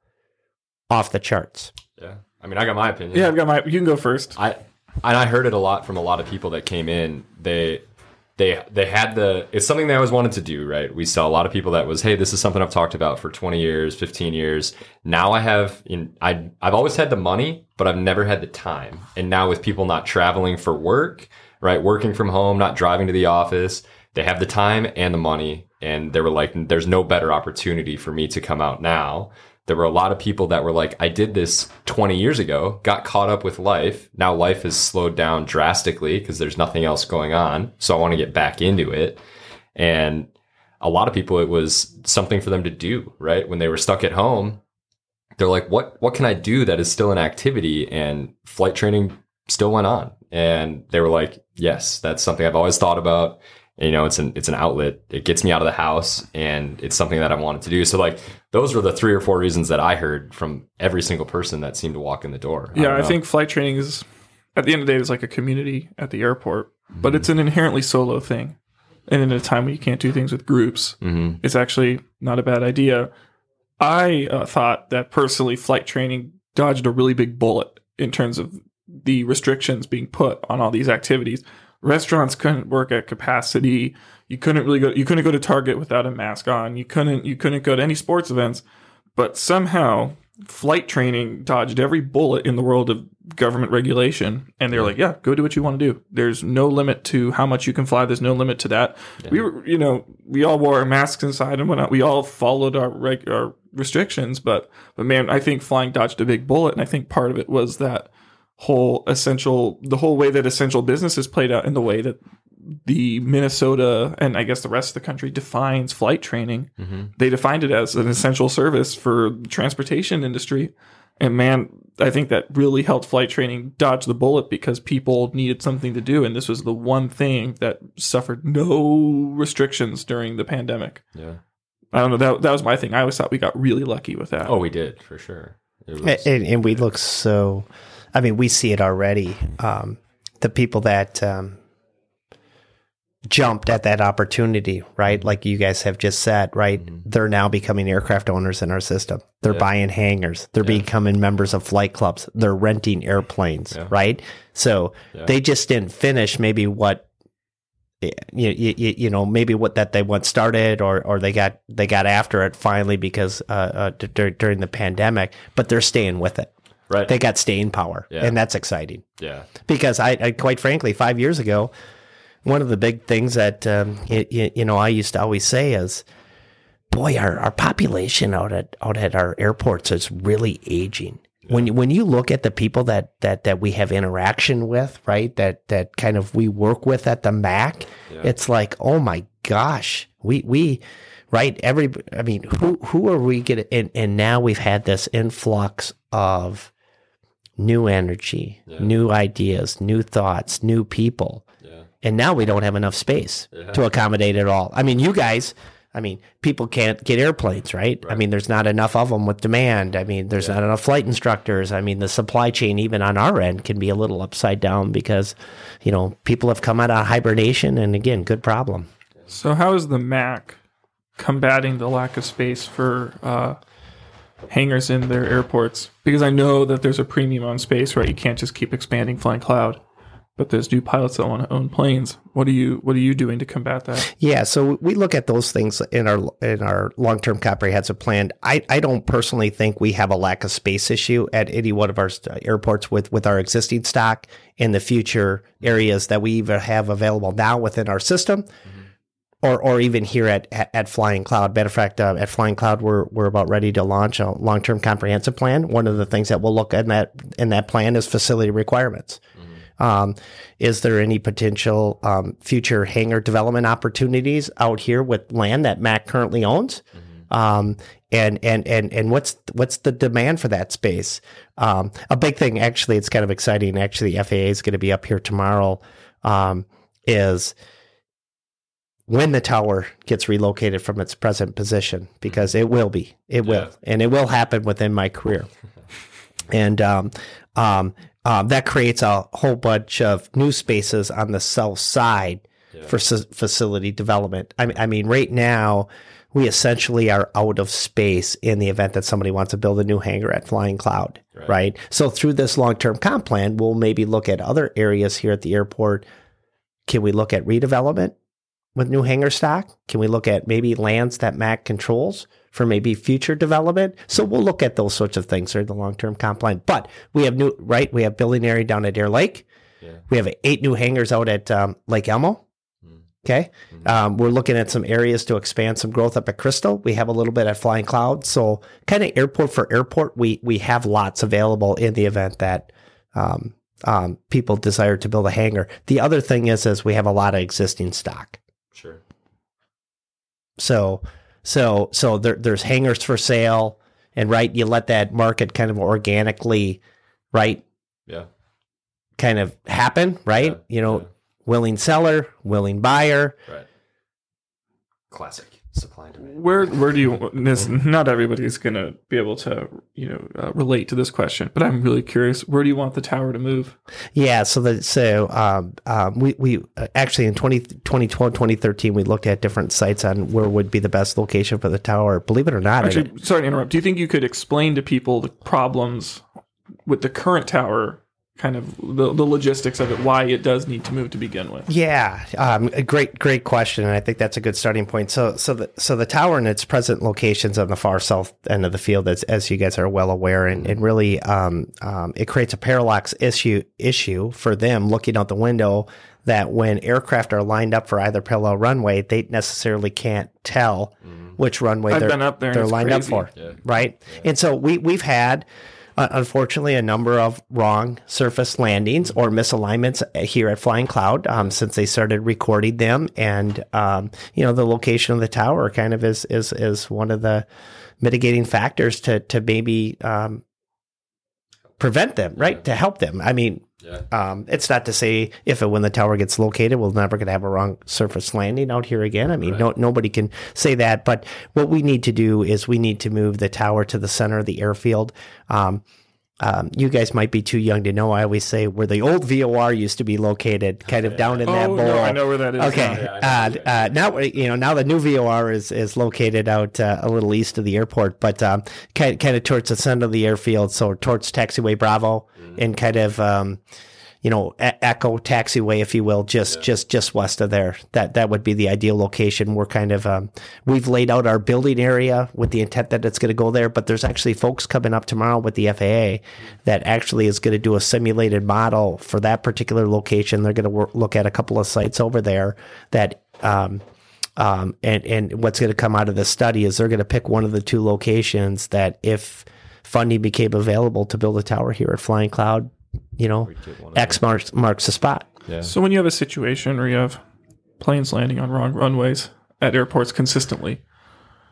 Speaker 5: off the charts.
Speaker 4: Yeah. I mean, I got my opinion.
Speaker 3: Yeah, I've got my. You can go first.
Speaker 4: I and I heard it a lot from a lot of people that came in. They they they had the it's something they always wanted to do, right? We saw a lot of people that was, hey, this is something I've talked about for 20 years, 15 years. Now I have in I I've always had the money, but I've never had the time. And now with people not traveling for work, right, working from home, not driving to the office, they have the time and the money and they were like there's no better opportunity for me to come out now there were a lot of people that were like, I did this 20 years ago, got caught up with life. Now life has slowed down drastically because there's nothing else going on. So I want to get back into it. And a lot of people, it was something for them to do, right? When they were stuck at home, they're like, what, what can I do that is still an activity? And flight training still went on. And they were like, yes, that's something I've always thought about. You know, it's an it's an outlet. It gets me out of the house, and it's something that I wanted to do. So, like, those were the three or four reasons that I heard from every single person that seemed to walk in the door.
Speaker 3: Yeah,
Speaker 4: don't
Speaker 3: I think flight training is at the end of the day it's like a community at the airport, but it's an inherently solo thing. And in a time when you can't do things with groups,
Speaker 4: Mhm.
Speaker 3: it's actually not a bad idea. I uh, thought that personally, flight training dodged a really big bullet in terms of the restrictions being put on all these activities. Restaurants couldn't work at capacity. You couldn't really go. You couldn't go to Target without a mask on. You couldn't. You couldn't go to any sports events. But somehow, flight training dodged every bullet in the world of government regulation, and they're like, "Yeah, go do what you want to do. There's no limit to how much you can fly. There's no limit to that." We were, you know, we all wore our masks inside and whatnot. We all followed our reg- our restrictions, but but man, I think flying dodged a big bullet, and I think part of it was that whole essential, the whole way that essential businesses played out in the way that the Minnesota and I guess the rest of the country defines flight training. Mm-hmm. They defined it as an essential service for the transportation industry. And man, I think that really helped flight training dodge the bullet because people needed something to do. And this was the one thing that suffered no restrictions during the pandemic.
Speaker 4: Yeah.
Speaker 3: I don't know. That, that was my thing. I always thought we got really lucky with that.
Speaker 4: Oh, we did for sure. It was,
Speaker 5: And, and, and we look so, I mean, we see it already. Um, the people that um, jumped at that opportunity, right? Like you guys have just said, right? They're now becoming aircraft owners in our system. They're
Speaker 4: Yeah.
Speaker 5: buying hangars. They're becoming members of flight clubs. They're renting airplanes,
Speaker 4: Yeah.
Speaker 5: right? So
Speaker 4: Yeah.
Speaker 5: they just didn't finish maybe what you, you, you, you know maybe what that they once started or or they got they got after it finally because uh, uh d- dur- during the pandemic but they're staying with it
Speaker 4: right.
Speaker 5: they got staying power
Speaker 4: Yeah.
Speaker 5: and that's exciting
Speaker 4: yeah.
Speaker 5: because I, I quite frankly five years ago one of the big things that um, it, you, you know I used to always say is boy our, our population out at out at our airports is really aging when you, when you look at the people that, that, that we have interaction with, right? That that kind of we work with at the MAC, it's like, oh my gosh, we we right every I mean, who who are we getting? And, and now we've had this influx of new energy, new ideas, new thoughts, new people,
Speaker 4: Yeah.
Speaker 5: and now we don't have enough space to accommodate it all. I mean, you guys. I mean, people can't get airplanes, right? I mean, there's not enough of them with demand. I mean, there's not enough flight instructors. I mean, the supply chain, even on our end, can be a little upside down because, you know, people have come out of hibernation. And again, good problem.
Speaker 3: So how is the Mac combating the lack of space for uh, hangars in their airports? Because I know that there's a premium on space, right? You can't just keep expanding Flying Cloud. but there's new pilots that want to own planes. What are you What are you doing to combat that?
Speaker 5: Yeah, so we look at those things in our in our long term comprehensive plan. I, I don't personally think we have a lack of space issue at any one of our airports with with our existing stock in the future areas that we even have available now within our system. Mm-hmm. Or, or even here at, at, at Flying Cloud. Matter of fact, uh, at Flying Cloud, we're we're about ready to launch a long term comprehensive plan. One of the things that we'll look at in that in that plan is facility requirements. Um, is there any potential um, future hangar development opportunities out here with land that Mac currently owns? Um, and and and and what's what's the demand for that space? Um, a big thing, actually, it's kind of exciting. Actually, the FAA is going to be up here tomorrow. Um, is when the tower gets relocated from its present position, because it will be, it will, and it will happen within my career. and um, um, um, that creates a whole bunch of new spaces on the south side for s- facility development. I, I mean, right now we essentially are out of space in the event that somebody wants to build a new hangar at Flying Cloud, right? So through this long-term comp plan, we'll maybe look at other areas here at the airport. Can we look at redevelopment with new hangar stock? Can we look at maybe lands that Mac controls for maybe future development? So we'll look at those sorts of things during the long term comp plan. But we have new, right? We have building area down at Air Lake. We have eight new hangars out at um, Lake Elmo. Okay. Um, we're looking at some areas to expand some growth up at Crystal. We have a little bit at Flying Cloud. So kind of airport for airport, we, we have lots available in the event that, um, um, people desire to build a hangar. The other thing is, is we have a lot of existing stock.
Speaker 4: Sure.
Speaker 5: So, so, so there, there's hangers for sale, and right, you let that market kind of organically, right,
Speaker 4: Yeah.
Speaker 5: kind of happen, right?
Speaker 4: Yeah,
Speaker 5: you know,
Speaker 4: yeah.
Speaker 5: willing seller, willing buyer.
Speaker 4: Right. Classic supply and demand.
Speaker 3: Where Where do you? This not everybody's gonna be able to you know uh, relate to this question, but I'm really curious. Where do you want the tower to move?
Speaker 5: Yeah, so that so um, um, we we uh, actually in 20, 2012, 2013 we looked at different sites on where would be the best location for the tower. Believe it or not, I-
Speaker 3: Actually, sorry to interrupt. Do you think you could explain to people the problems with the current tower, kind of the, the logistics of it, why it does need to move to begin with?
Speaker 5: Yeah, um, a great, great question, and I think that's a good starting point. So, so the so the tower in its present locations on the far south end of the field, as as you guys are well aware, and, and really, um, um, it creates a parallax issue issue for them looking out the window. That when aircraft are lined up for either parallel runway, they necessarily can't tell which runway
Speaker 3: I've
Speaker 5: they're,
Speaker 3: been up there
Speaker 5: they're lined
Speaker 3: crazy.
Speaker 5: up for, right? And so we we've had unfortunately, a number of wrong surface landings or misalignments here at Flying Cloud um, since they started recording them, and um, you know the location of the tower kind of is is is one of the mitigating factors to to maybe um, prevent them, right? To help them. I mean.
Speaker 4: Yeah.
Speaker 5: Um, it's not to say if and when the tower gets located, we're never going to have a wrong surface landing out here again. I mean, no, nobody can say that. But what we need to do is we need to move the tower to the center of the airfield. Um, um, you guys might be too young to know. I always say where the old VOR used to be located, kind of down in that
Speaker 3: Oh,
Speaker 5: bowl.
Speaker 3: no, I know where that is.
Speaker 5: Okay.
Speaker 3: now.
Speaker 5: uh, uh, now you know now the new VOR is is located out uh, a little east of the airport, but um, kind kind of towards the center of the airfield, so towards Taxiway Bravo and kind of um, you know e- Echo Taxiway, if you will, just just just west of there. That that would be the ideal location. We're kind of um, we've laid out our building area with the intent that it's going to go there, but there's actually folks coming up tomorrow with the FAA that actually is going to do a simulated model for that particular location. They're going to work, look at a couple of sites over there that. Um, um, and and what's going to come out of the study is they're going to pick one of the two locations that if funding became available to build a tower here at Flying Cloud, you know, X marks marks the spot. Yeah.
Speaker 3: So when you have a situation where you have planes landing on wrong runways at airports consistently,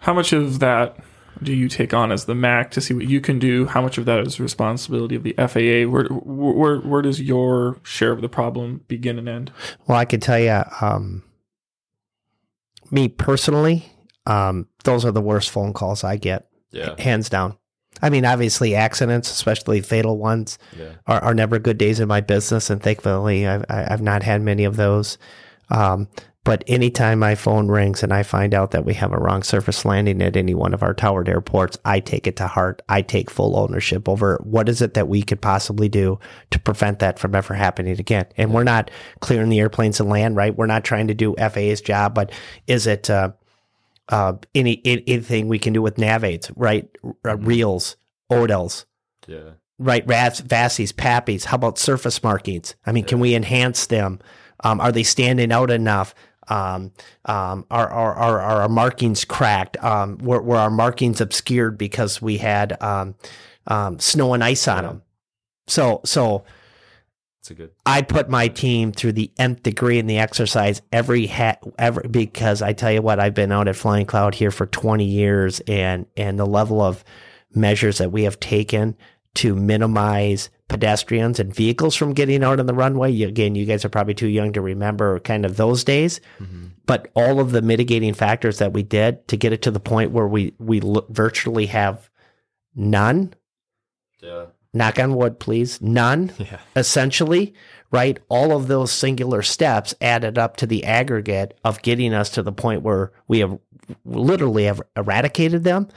Speaker 3: how much of that do you take on as the MAC to see what you can do? How much of that is responsibility of the FAA? Where where where does your share of the problem begin and end?
Speaker 5: Well, I can tell you, um, me personally, um, those are the worst phone calls I get,
Speaker 4: Yeah.
Speaker 5: hands down. I mean, obviously, accidents, especially fatal ones,
Speaker 4: Yeah.
Speaker 5: are, are never good days in my business, and thankfully, I've, I- I've not had many of those. Um, But anytime my phone rings and I find out that we have a wrong surface landing at any one of our towered airports, I take it to heart. I take full ownership over what is it that we could possibly do to prevent that from ever happening again. And we're not clearing the airplanes and land, right? We're not trying to do FAA's job, but is it uh, uh, any anything we can do with nav aids, right? Uh, REILs, ODALS,
Speaker 4: Yeah.
Speaker 5: right? RAS, VASIs, PAPIs. How about surface markings? I mean, can we enhance them? Um, are they standing out enough? Um, um, are, are, are, are our markings cracked? Um, were, were our markings obscured because we had um, um, snow and ice on them? So, so
Speaker 4: It's a good.
Speaker 5: I put my team through the nth degree in the exercise every ha- every because I tell you what I've been out at Flying Cloud here for 20 years and and the level of measures that we have taken to minimize pedestrians and vehicles from getting out on the runway. You, again, you guys are probably too young to remember kind of those days, mm-hmm. but all of the mitigating factors that we did to get it to the point where we we virtually have none
Speaker 4: Yeah.
Speaker 5: Knock on wood, please, none,
Speaker 4: Yeah.
Speaker 5: essentially, right? All of those singular steps added up to the aggregate of getting us to the point where we have literally have eradicated them.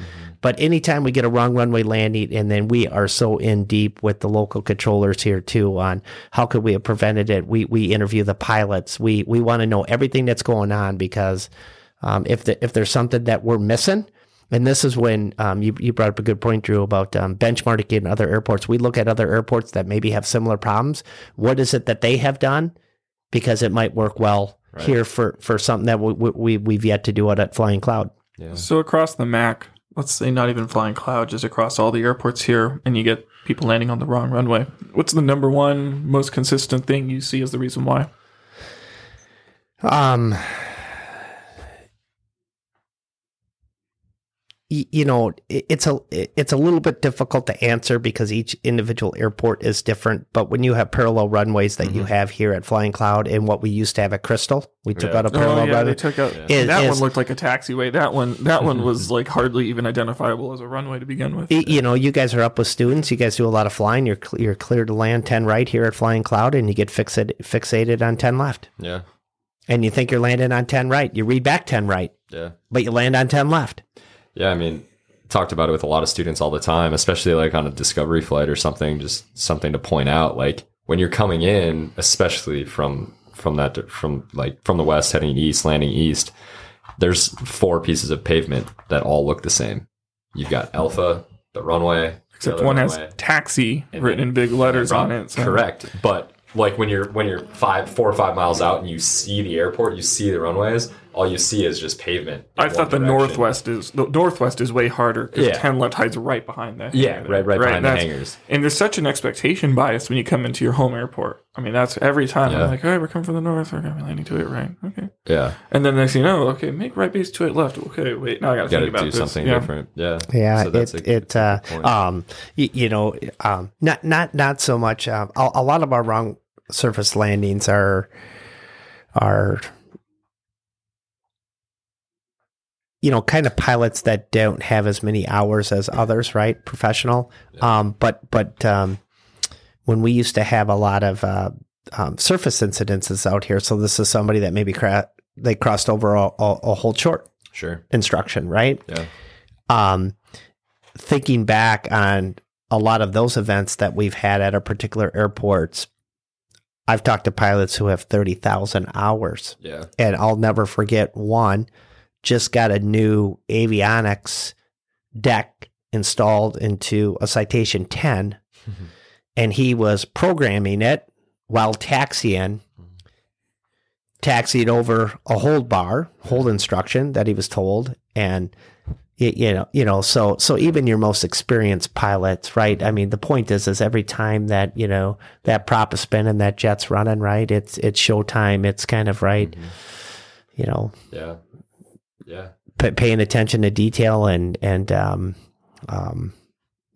Speaker 5: But anytime we get a wrong runway landing, and then we are so in deep with the local controllers here too on how could we have prevented it. We we interview the pilots. We we want to know everything that's going on because um, if the, if there's something that we're missing, and this is when um, you, you brought up a good point, Drew, about um, benchmarking in other airports. We look at other airports that maybe have similar problems. What is it that they have done? Because it might work well here for, for something that we, we, we've yet to do out at Flying Cloud.
Speaker 4: Yeah.
Speaker 3: So across the MAC, let's say not even flying cloud, just across all the airports here, and you get people landing on the wrong runway. What's the number one most consistent thing you see as the reason why?
Speaker 5: Um, you know, it's a it's a little bit difficult to answer because each individual airport is different. But when you have parallel runways that you mm-hmm. have here at Flying Cloud and what we used to have at Crystal, we took
Speaker 4: Yeah.
Speaker 5: out a parallel
Speaker 3: oh yeah,
Speaker 5: runway.
Speaker 3: they took out
Speaker 5: Is-
Speaker 3: that
Speaker 5: is-
Speaker 3: one looked like a taxiway. That one, that one was like hardly even identifiable as a runway to begin with.
Speaker 5: Y- you know, you guys are up with students. You guys do a lot of flying. You're you're clear to land ten right here at Flying Cloud, and you get fixated fixated on ten left,
Speaker 4: Yeah.
Speaker 5: and you think you're landing on ten right. You read back ten right,
Speaker 4: Yeah.
Speaker 5: but you land on ten left.
Speaker 4: Yeah, I mean, talked about it with a lot of students all the time, especially like on a discovery flight or something. Just something to point out, like when you're coming in, especially from from that from like from the west heading east, landing east. There's four pieces of pavement that all look the same. You've got Alpha, the runway,
Speaker 3: Except
Speaker 4: other
Speaker 3: one has taxi written
Speaker 4: then-
Speaker 3: in big letters on it. so-
Speaker 4: Correct, but like when you're when you're five, four or five miles out and you see the airport, you see the runways. All you see is just pavement.
Speaker 3: I thought the
Speaker 4: direction.
Speaker 3: northwest is the northwest is way harder because
Speaker 4: Yeah.
Speaker 3: ten left hides right behind that.
Speaker 4: Yeah,
Speaker 3: hangar
Speaker 4: right- right behind the
Speaker 3: that's-
Speaker 4: hangars.
Speaker 3: And there's such an expectation bias when you come into your home airport. I mean, that's every time.
Speaker 4: Yeah.
Speaker 3: I'm like, all right, we're coming from the north. We're gonna be landing to it right. Okay.
Speaker 4: Yeah,
Speaker 3: And then next thing you know, okay, make right base to it left. Okay, wait, now I got to
Speaker 4: got
Speaker 3: think
Speaker 4: to
Speaker 3: about
Speaker 4: do
Speaker 3: this.
Speaker 4: something
Speaker 3: Yeah.
Speaker 4: different. Yeah,
Speaker 5: Yeah,
Speaker 4: So that's
Speaker 5: it
Speaker 4: a-
Speaker 5: it uh,
Speaker 4: point.
Speaker 5: um you, you know um not not not so much um, a, a lot of our wrong surface landings are are you know kind of pilots that don't have as many hours as others right? Professional. Um but but um when we used to have a lot of uh um, surface incidences out here so this is somebody that maybe cra- they crossed over a, a, a whole short
Speaker 4: sure.
Speaker 5: instruction right?
Speaker 4: Yeah,
Speaker 5: um, thinking back on a lot of those events that we've had at our particular airports, I've talked to pilots who have 30,000 hours.
Speaker 4: yeah,
Speaker 5: And I'll never forget one just got a new avionics deck installed into a Citation 10, and he was programming it while taxiing. Taxied over a hold bar, hold hmm. instruction that he was told, and you know, you know, so so even your most experienced pilots, right? I mean, the point is, is every time that you know that prop is spinning, that jet's running, right? It's it's showtime. It's kind of right, mm-hmm. you know,
Speaker 4: yeah, yeah.
Speaker 5: p- paying attention to detail and and um, um,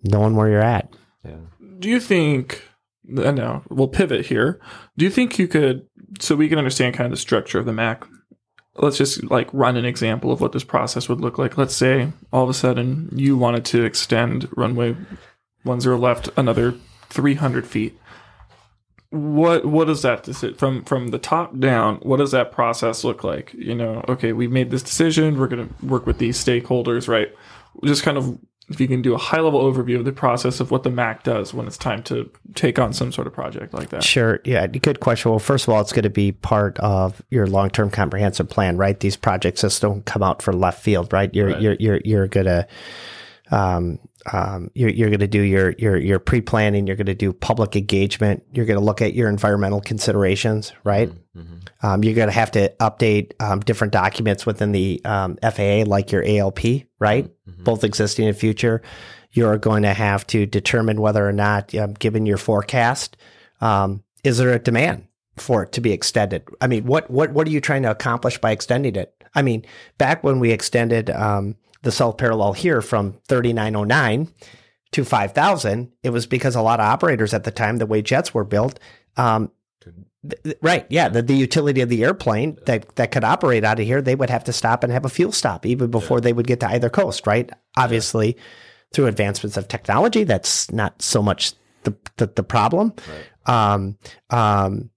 Speaker 5: knowing where you're at.
Speaker 4: Yeah.
Speaker 3: Do you think? uh, No, we'll pivot here. Do you think you could, so we can understand kind of the structure of the Mac? Let's just like run an example of what this process would look like. Let's say all of a sudden you wanted to extend runway one zero left another three hundred feet. What what does that deci- from from the top down? What does that process look like? You know, okay, we've made this decision. We're going to work with these stakeholders, right? Just kind of if you can do a high level overview of the process of what the MAC does when it's time to take on some sort of project like that.
Speaker 5: Sure. Yeah. Good question. Well, first of all, it's going to be part of your long term comprehensive plan, right? These projects just don't come out for left field, right? You're
Speaker 4: Right.
Speaker 5: you're you're you're gonna um, um, you're, you're going to do your your your pre planning. You're going to do public engagement. You're going to look at your environmental considerations, right? Um, you're going to have to update um, different documents within the um, FAA, like your ALP, right? Both existing and future. You're going to have to determine whether or not, um, given your forecast, um, is there a demand for it to be extended? I mean, what what what are you trying to accomplish by extending it? I mean, back when we extended um, the south parallel here from 3909 to 5000, it was because a lot of operators at the time, the way jets were built, um, th- right, yeah, the, the utility of the airplane that that could operate out of here, they would have to stop and have a fuel stop even before they would get to either coast, right? Obviously, through advancements of technology, that's not so much the the, the problem. Um, um,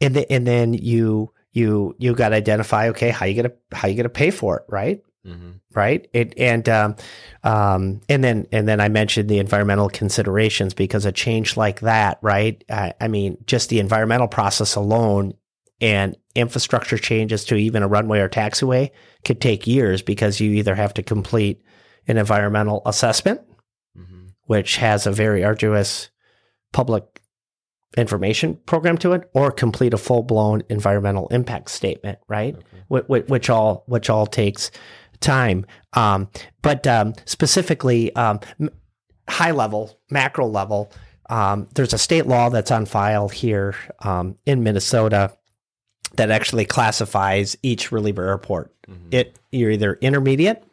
Speaker 5: and then and then you you you got to identify okay how you gonna how you gonna pay for it, right?
Speaker 4: Mm-hmm.
Speaker 5: right? It, and um, um, and then and then I mentioned the environmental considerations because a change like that, right? I, I mean, just the environmental process alone and infrastructure changes to even a runway or taxiway could take years because you either have to complete an environmental assessment,
Speaker 4: Mm-hmm.
Speaker 5: which has a very arduous public information program to it, or complete a full blown environmental impact statement, right? Wh- wh- Which all which all takes time. Um, but um, specifically, um, high level, macro level, um, there's a state law that's on file here um, in Minnesota that actually classifies each reliever airport. It you're either intermediate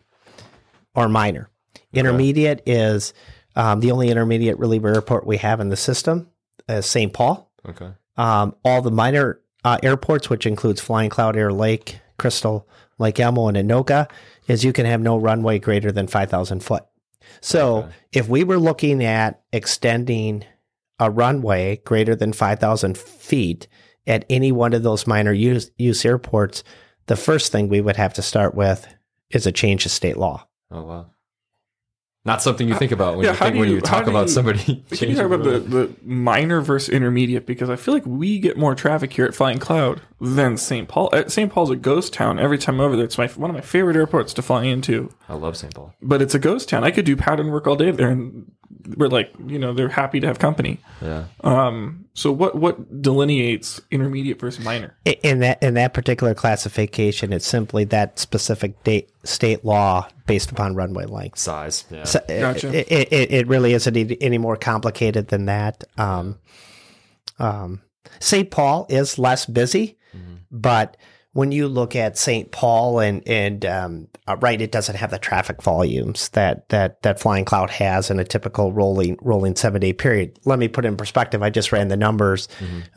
Speaker 5: or minor. Intermediate is um, the only intermediate reliever airport we have in the system, is St. Paul.
Speaker 4: Okay.
Speaker 5: Um, all the minor uh, airports, which includes Flying Cloud Air Lake, Crystal, Lake Elmo, and Anoka, is you can have no runway greater than 5,000 foot. So
Speaker 4: Okay.
Speaker 5: if we were looking at extending a runway greater than 5,000 feet at any one of those minor use, use airports, the first thing we would have to start with is a change of state law.
Speaker 4: Oh wow. Not something you think about when
Speaker 3: yeah,
Speaker 4: you
Speaker 3: how
Speaker 4: think
Speaker 3: do
Speaker 4: when
Speaker 3: you-
Speaker 4: you talk
Speaker 3: do
Speaker 4: about
Speaker 3: you-
Speaker 4: somebody
Speaker 3: Can you talk about the,
Speaker 4: the
Speaker 3: the minor versus intermediate? Because I feel like we get more traffic here at Flying Cloud than St. Paul. Uh, St. Paul's a ghost town. Every time I'm over there, it's my one of my favorite airports to fly into.
Speaker 4: I love St. Paul.
Speaker 3: But it's a ghost town. I could do pattern work all day there, and we're like, you know, they're happy to have company.
Speaker 4: Yeah.
Speaker 3: Um, so what what delineates intermediate versus minor?
Speaker 5: In that in that particular classification, it's simply that specific date, state law based upon runway length.
Speaker 4: Size. Yeah.
Speaker 5: So
Speaker 3: Gotcha.
Speaker 5: it, it, it, it really isn't any- any more complicated than that. Um, um, St. Paul is less busy, but when you look at St. Paul and and um, uh, right, it doesn't have the traffic volumes that that that Flying Cloud has in a typical rolling rolling seven day period. Let me put it in perspective. I just ran the numbers.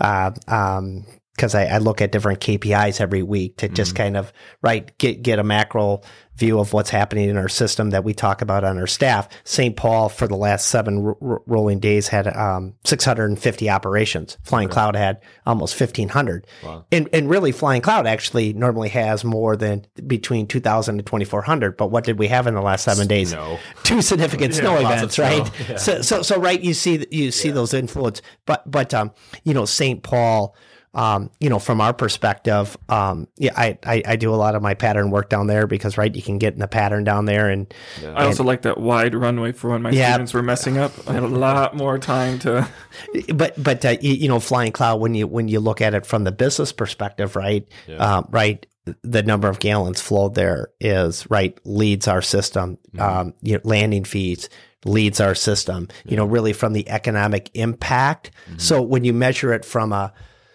Speaker 5: Uh, um, because I, I look at different KPIs every week to just kind of right get get a macro view of what's happening in our system that we talk about on our staff. St. Paul for the last seven r- r- rolling days had um, 650 operations. Flying Cloud had almost 1,500, and and really Flying Cloud actually normally has more than between 2,000 and 2,400. But what did we have in the last seven days? Two significant snow events,
Speaker 4: snow.
Speaker 5: right?
Speaker 4: Yeah.
Speaker 5: So, so, so, right, you see, you see those influence, but, but, um, you know, St. Paul, um, you know, from our perspective, um, yeah, I, I, I do a lot of my pattern work down there because, right, you can get in the pattern down there and,
Speaker 3: I also like that wide runway for when my
Speaker 5: Yeah.
Speaker 3: students were messing up. I had a lot more time to.
Speaker 5: but but uh, you, you know flying cloud when you when you look at it from the business perspective right um, right the number of gallons flowed there is right leads our system um, you know, landing fees leads our system you know really from the economic impact so when you measure it from a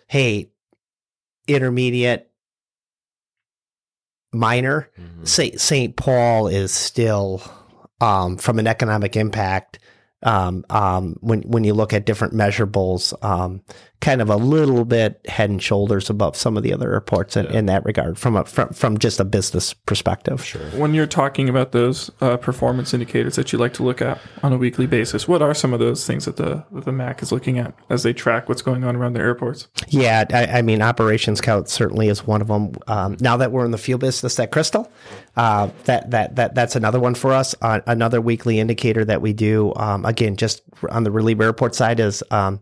Speaker 5: hey intermediate minor Saint Saint Paul is still um, from an economic impact. Um, um, when when you look at different measurables, um, kind of a little bit head and shoulders above some of the other airports in, in that regard from a from, from just a business perspective. Sure.
Speaker 3: When you're talking about those uh, performance indicators that you like to look at on a weekly basis, what are some of those things that the that the MAC is looking at as they track what's going on around the airports?
Speaker 5: Yeah, I, I mean, operations count certainly is one of them. Um, now that we're in the fuel business at Crystal, uh, that that that that's another one for us. Uh, another weekly indicator that we do, um, again, just on the Relief Airport side, is um,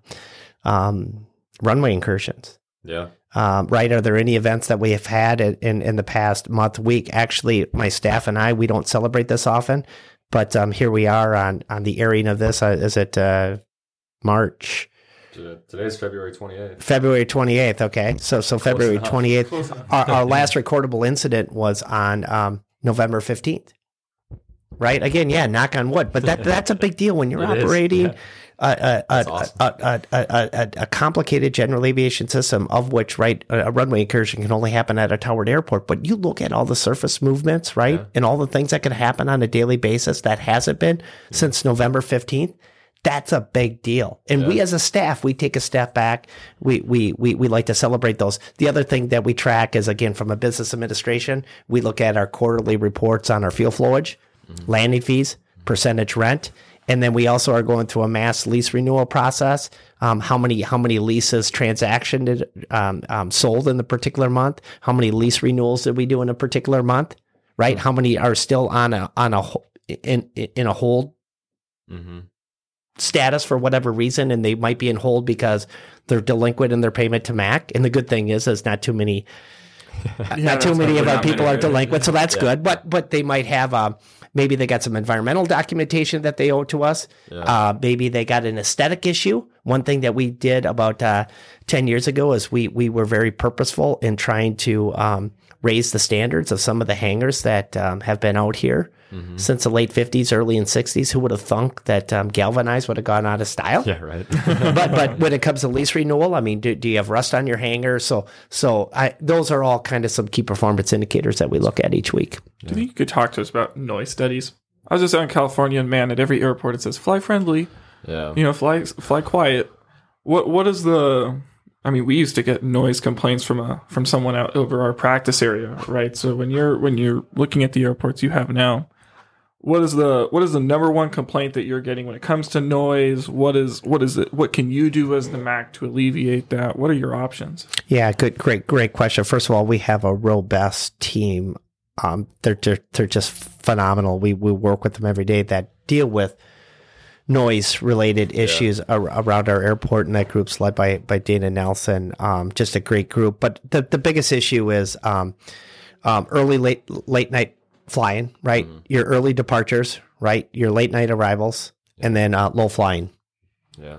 Speaker 5: um, runway incursions.
Speaker 4: Yeah.
Speaker 5: Um, right? Are there any events that we have had in, in the past month, week? Actually, my staff and I, we don't celebrate this often, but um, here we are on on the airing of this. Uh, is it uh, March?
Speaker 4: Today's February 28th.
Speaker 5: February 28th. Okay. So, so February 28th. Our, our, last recordable incident was on um, November 15th. Right. Again, yeah, knock on wood. But that that's a big deal when you're
Speaker 4: It is,
Speaker 5: operating
Speaker 4: yeah.
Speaker 5: A, a, a,
Speaker 4: awesome.
Speaker 5: a, complicated general aviation system, of which, right, a, runway incursion can only happen at a towered airport. But you look at all the surface movements, right, and all the things that can happen on a daily basis that hasn't been since November 15th. That's a big deal. And we as a staff, we take a step back. We, we, we, we like to celebrate those. The other thing that we track is again, from a business administration, we look at our quarterly reports on our fuel flowage, mm-hmm. landing fees, percentage rent. And then we also are going through a mass lease renewal process. Um, how many how many leases transactioned um, um, sold in the particular month? How many lease renewals did we do in a particular month? Right? How many are still on a on a in in a hold
Speaker 4: Mm-hmm.
Speaker 5: status for whatever reason, and they might be in hold because they're delinquent in their payment to Mac. And the good thing is, is not too many, not too many of our people
Speaker 3: many,
Speaker 5: are
Speaker 3: right?
Speaker 5: delinquent, so that's good. But but they might have um, maybe they got some environmental documentation that they owe to us. Uh, maybe they got an aesthetic issue. One thing that we did about uh, ten years ago is we we were very purposeful in trying to um, raise the standards of some of the hangars that um, have been out here.
Speaker 4: Mm-hmm.
Speaker 5: Since the late '50s, early and '60s, who would have thunk that um, galvanized would have gone out of style?
Speaker 4: Yeah, right.
Speaker 5: but but when it comes to lease renewal, I mean, do, do you have rust on your hanger? So so I, those are all kind of some key performance indicators that we look at each week.
Speaker 3: Do you think you could talk to us about noise studies? I was just out in California, and man, at every airport it says fly friendly,
Speaker 4: yeah.
Speaker 3: you know, fly fly quiet. What what is the? I mean, we used to get noise complaints from a from someone out over our practice area, right? So when you're when you're looking at the airports you have now, what is the what is the number one complaint that you're getting when it comes to noise? What is what is it? What can you do as the MAC to alleviate that? What are your options?
Speaker 5: Yeah, good, great, great question. First of all, we have a real best team. Um, they're, they're they're just phenomenal. We we work with them every day that deal with noise related issues ar- around our airport, and that group's led by by Dana Nelson. Um, just a great group. But the the biggest issue is um, um, early late late night flying. Right, your early departures. Right, your late night arrivals, and then uh, low flying.
Speaker 4: Yeah.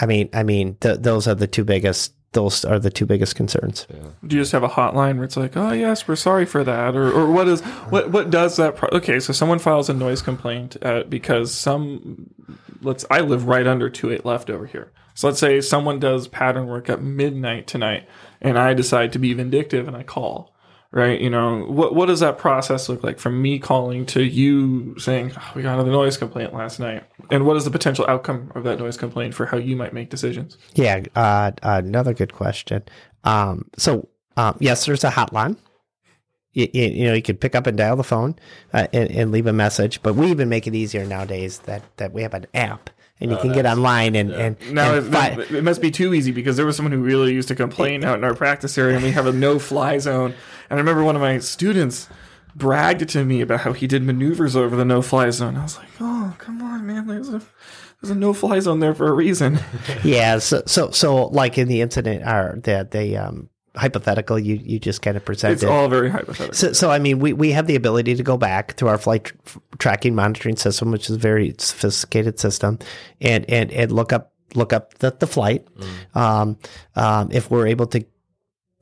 Speaker 5: I mean, I mean, th- those are the two biggest. Those are the two biggest concerns.
Speaker 3: Do you just have a hotline where it's like, oh yes, we're sorry for that, or or what is what what does that? Pro- okay, so someone files a noise complaint uh, because some let's I live right under two eight left over here. So let's say someone does pattern work at midnight tonight, and I decide to be vindictive and I call. Right, you know what? What does that process look like from me calling to you saying oh, we got another noise complaint last night, and what is the potential outcome of that noise complaint for how you might make decisions?
Speaker 5: Yeah, uh, another good question. Um, so um, yes, there's a hotline. You, you, you know, you could pick up and dial the phone uh, and, and leave a message. But we even make it easier nowadays that that we have an app and you can get online and and,
Speaker 3: Now
Speaker 5: and
Speaker 3: it, it must be too easy because there was someone who really used to complain out in our practice area, and we have a no-fly zone. And I remember one of my students bragged to me about how he did maneuvers over the no-fly zone. I was like, "Oh, come on, man! There's a there's a no-fly zone there for a reason."
Speaker 5: yeah. So so so like in the incident or the the um, hypothetical you you just kind of presented.
Speaker 3: It's all very hypothetical.
Speaker 5: So, so I mean, we, we have the ability to go back to our flight tr- tracking monitoring system, which is a very sophisticated system, and and and look up look up the, the flight. Um, um, if we're able to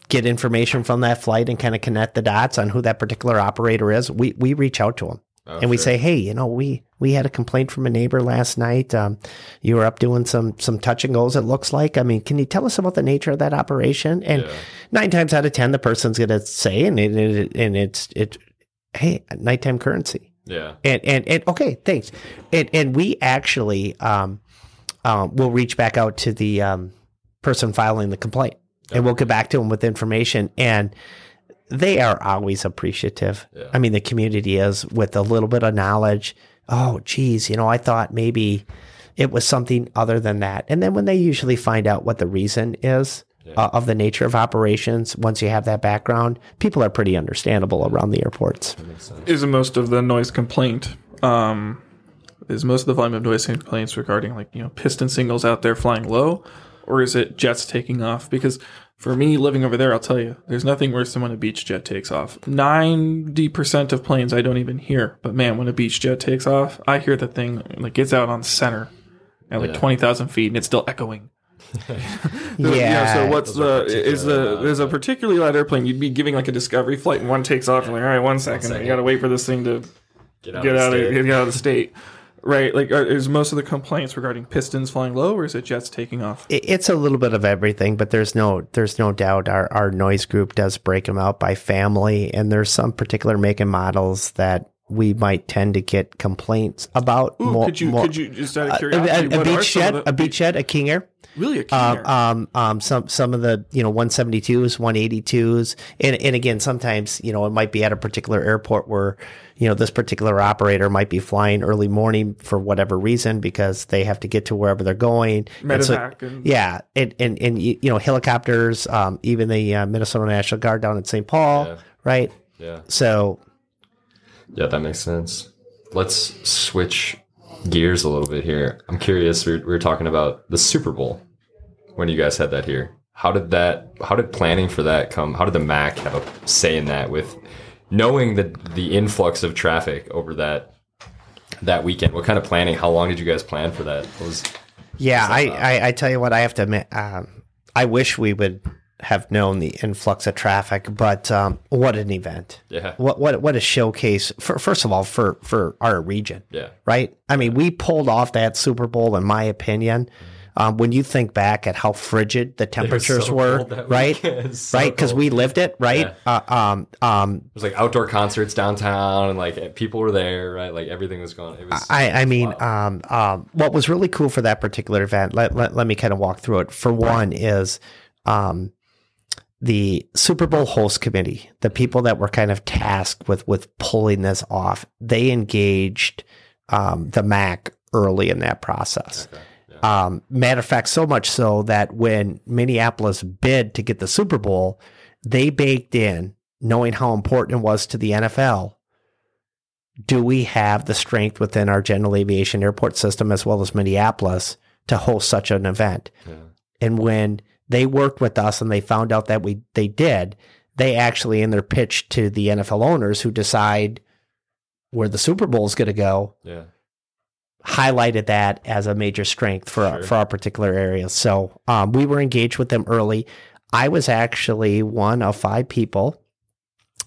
Speaker 5: get information from that flight and kind of connect the dots on who that particular operator is, we we reach out to them. And we say, hey, you know, we we had a complaint from a neighbor last night. Um, you were up doing some some touch and goes. It looks like. I mean, can you tell us about the nature of that operation? And nine times out of ten, the person's going to say, and it, it and it's it, hey, nighttime currency.
Speaker 4: Yeah.
Speaker 5: And and and okay, thanks. And and we actually um, um will reach back out to the um person filing the complaint, and we'll get back to them with information. And they are always appreciative.
Speaker 4: Yeah.
Speaker 5: I mean, the community is with a little bit of knowledge. Oh, geez, you know, I thought maybe it was something other than that. And then when they usually find out what the reason is uh, of the nature of operations, once you have that background, people are pretty understandable around the airports.
Speaker 3: Is most of the noise complaint? Um, is most of the volume of noise complaints regarding like you know piston singles out there flying low, or is it jets taking off? Because for me, living over there, I'll tell you, there's nothing worse than when a Beechjet takes off. Ninety percent of planes I don't even hear, but man, when a Beechjet takes off, I hear the thing like it's out on center at like
Speaker 4: Yeah.
Speaker 3: twenty thousand feet and it's still echoing.
Speaker 5: Yeah.
Speaker 3: So what's the is the uh,
Speaker 4: particularly
Speaker 3: there's a particularly loud airplane? You'd be giving like a discovery flight and one takes off and like all right, one second,
Speaker 4: second.
Speaker 3: you got to wait for this thing to
Speaker 4: Get out
Speaker 3: get
Speaker 4: of
Speaker 3: out of
Speaker 4: state.
Speaker 3: get out of the state. Right, like are, is most of the complaints regarding pistons flying low, or is it jets taking off?
Speaker 5: It- It's a little bit of everything, but there's no there's no doubt our, our noise group does break them out by family, and there's some particular make and models that we might tend to get complaints about.
Speaker 3: Ooh,
Speaker 5: more-
Speaker 3: could you
Speaker 5: more-
Speaker 3: could you just out of
Speaker 5: a,
Speaker 3: curiosity,
Speaker 5: a, a
Speaker 3: what are some the-
Speaker 5: a Beechjet, a King Air.
Speaker 3: really a king
Speaker 5: Um,
Speaker 3: air?
Speaker 5: um, um, some some of the you know 172s, 182s, and and again sometimes you know it might be at a particular airport where you know this particular operator might be flying early morning for whatever reason because they have to get to wherever they're going. And so-
Speaker 3: Medevac and-
Speaker 5: yeah, and and and you you know helicopters, um, even the uh, Minnesota National Guard down in St. Paul,
Speaker 4: Yeah.
Speaker 5: right?
Speaker 4: Yeah.
Speaker 5: So
Speaker 4: Yeah, that makes sense. Let's switch gears a little bit here. I'm curious. We were, we were talking about the Super Bowl when you guys had that here. How did that? How did planning for that come? How did the MAC have a say in that? With knowing the the influx of traffic over that that weekend, what kind of planning? How long did you guys plan for that? What was
Speaker 5: Yeah, I, I, I tell you what, I have to admit, um, I wish we would have known the influx of traffic, but um, what an event!
Speaker 4: Yeah.
Speaker 5: What what what a showcase for first of all for for our region,
Speaker 4: yeah,
Speaker 5: right? I mean, we pulled off that Super Bowl, in my opinion. Um, when you think back at how frigid the temperatures
Speaker 4: so
Speaker 5: were, right?
Speaker 4: weekend. So
Speaker 5: right, because we lived it, right? Uh, um, um,
Speaker 4: it was like outdoor concerts downtown, and like people were there, right? Like everything was going. It was.
Speaker 5: I, I mean, um, um, what was really cool for that particular event, let, let, let me kind of walk through it. For one, is um, the Super Bowl host committee, the people that were kind of tasked with with pulling this off, they engaged um, the MAC early in that process. Um, matter of fact, so much so that when Minneapolis bid to get the Super Bowl, they baked in, knowing how important it was to the NFL, do we have the strength within our general aviation airport system as well as Minneapolis to host such an event?
Speaker 4: Yeah.
Speaker 5: And when they worked with us and they found out that we they did, they actually in their pitch to the NFL owners who decide where the Super Bowl is going to go,
Speaker 4: yeah.
Speaker 5: highlighted that as a major strength for our,
Speaker 4: Sure.
Speaker 5: for our particular area. So um, we were engaged with them early. I was actually one of five people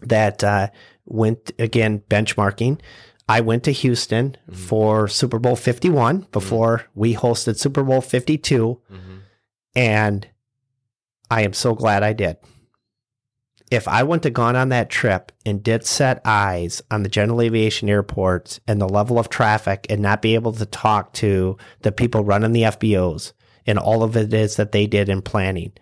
Speaker 5: that uh, went again benchmarking. I went to Houston for Super Bowl 51 before we hosted Super Bowl 52 and I am so glad I did. If I wouldn't have gone on that trip and did set eyes on the general aviation airports and the level of traffic and not be able to talk to the people running the FBOs and all of it is that they did in planning,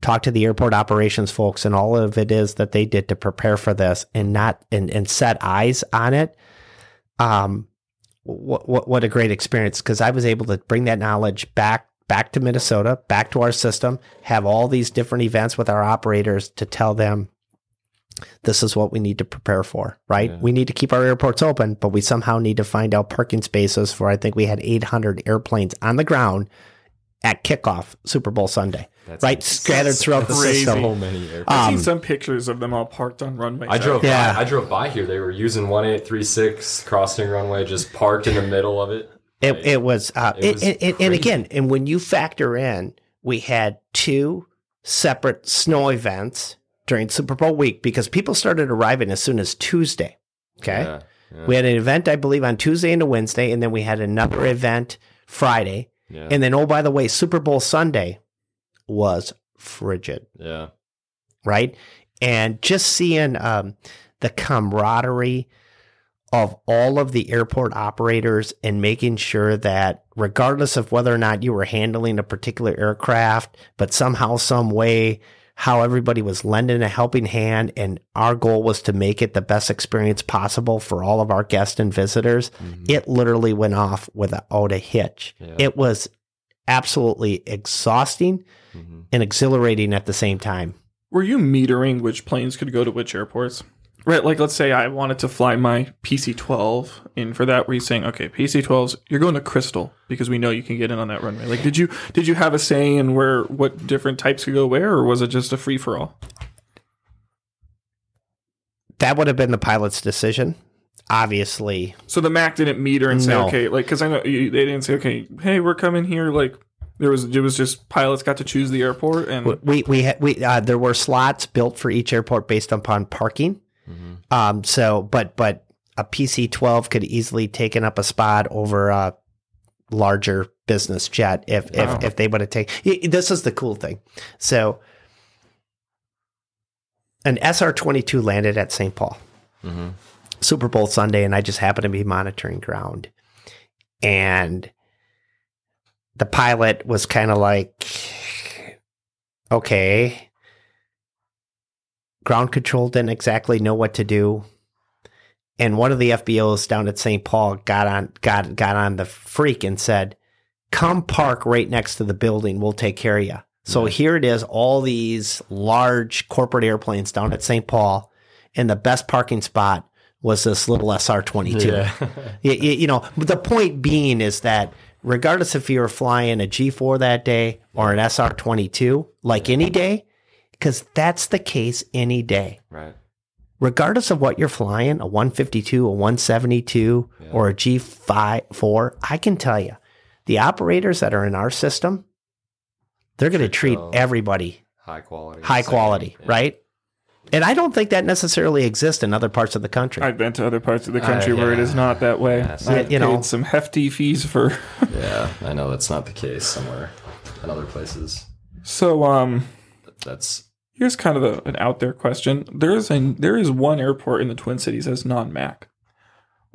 Speaker 5: talk to the airport operations folks and all of it is that they did to prepare for this and not and, and set eyes on it. Um, what what, what a great experience because I was able to bring that knowledge back back to Minnesota, back to our system, have all these different events with our operators to tell them this is what we need to prepare for, right? We need to keep our airports open, but we somehow need to find out parking spaces for I think we had 800 airplanes on the ground at kickoff Super Bowl Sunday, right? Scattered throughout the
Speaker 3: crazy.
Speaker 5: system.
Speaker 4: So many airplanes.
Speaker 3: I've
Speaker 5: um,
Speaker 3: seen some pictures of them all parked on runways.
Speaker 4: I drove.
Speaker 5: Yeah.
Speaker 4: By, I drove by here. They were using one eight three six crossing runway, just parked in the middle of it.
Speaker 5: It, it was, uh,
Speaker 4: It
Speaker 5: it-
Speaker 4: was
Speaker 5: and, and again, and when you factor in, we had two separate snow events during Super Bowl week because people started arriving as soon as Tuesday. Okay.
Speaker 4: Yeah, yeah,
Speaker 5: We had an event, I believe, on Tuesday and a Wednesday, and then we had another event Friday.
Speaker 4: yeah,
Speaker 5: And then, oh, by the way, Super Bowl Sunday was frigid,
Speaker 4: yeah.
Speaker 5: right? And just seeing um, the camaraderie, of all of the airport operators and making sure that regardless of whether or not you were handling a particular aircraft, but somehow, some way, how everybody was lending a helping hand and our goal was to make it the best experience possible for all of our guests and visitors. Mm-hmm. It literally went off without a oh, hitch. It was absolutely exhausting mm-hmm. and exhilarating at the same time.
Speaker 3: Were you metering which planes could go to which airports? Right, like let's say I wanted to fly my PC-12 in for that. Were you saying, okay, PC-12s, you're going to Crystal because we know you can get in on that runway? Like, did you did you have a say in where what different types could go where, or was it just a free for all?
Speaker 5: That would have been the pilot's decision. Obviously,
Speaker 3: So the Mac didn't meter and say,
Speaker 5: No.
Speaker 3: okay, like because I know you, they didn't say, okay, hey, we're coming here. Like there was it was just pilots got to choose the airport and
Speaker 5: we we had, we uh, there were slots built for each airport based upon parking. Um, so, but but a PC twelve could easily taken up a spot over a larger business jet if
Speaker 3: Wow.
Speaker 5: if if they would have taken. This is the cool thing. So, an SR twenty two landed at St. Paul. Super Bowl Sunday, and I just happened to be monitoring ground, and the pilot was kind of like, okay. Ground control didn't exactly know what to do. And one of the FBOs down at St. Paul got on got got on the freq and said, Come park right next to the building, we'll take care of you. So here it is, all these large corporate airplanes down at St. Paul, and the best parking spot was this little SR twenty two. You, you- know, the point being is that regardless if you were flying a G4 that day or an SR 22, like any day, because that's the case any day.
Speaker 4: Right.
Speaker 5: Regardless of what you're flying, a 152, a 172, or a G5, 4, I can tell you, the operators that are in our system, they're going to treat everybody
Speaker 4: High quality.
Speaker 5: high
Speaker 4: Same.
Speaker 5: quality,
Speaker 4: Yeah.
Speaker 5: right? And I don't think that necessarily exists in other parts of the country.
Speaker 3: I've been to other parts of the country
Speaker 4: Uh,
Speaker 3: where it is not that way.
Speaker 4: Yeah, so-
Speaker 3: I've
Speaker 5: You know-
Speaker 3: paid some hefty fees for.
Speaker 4: Yeah, I know that's not the case somewhere in other places.
Speaker 3: so um,
Speaker 4: That's
Speaker 3: here's kind of a, an out there question. There is a there is one airport in the Twin Cities that's non Mac.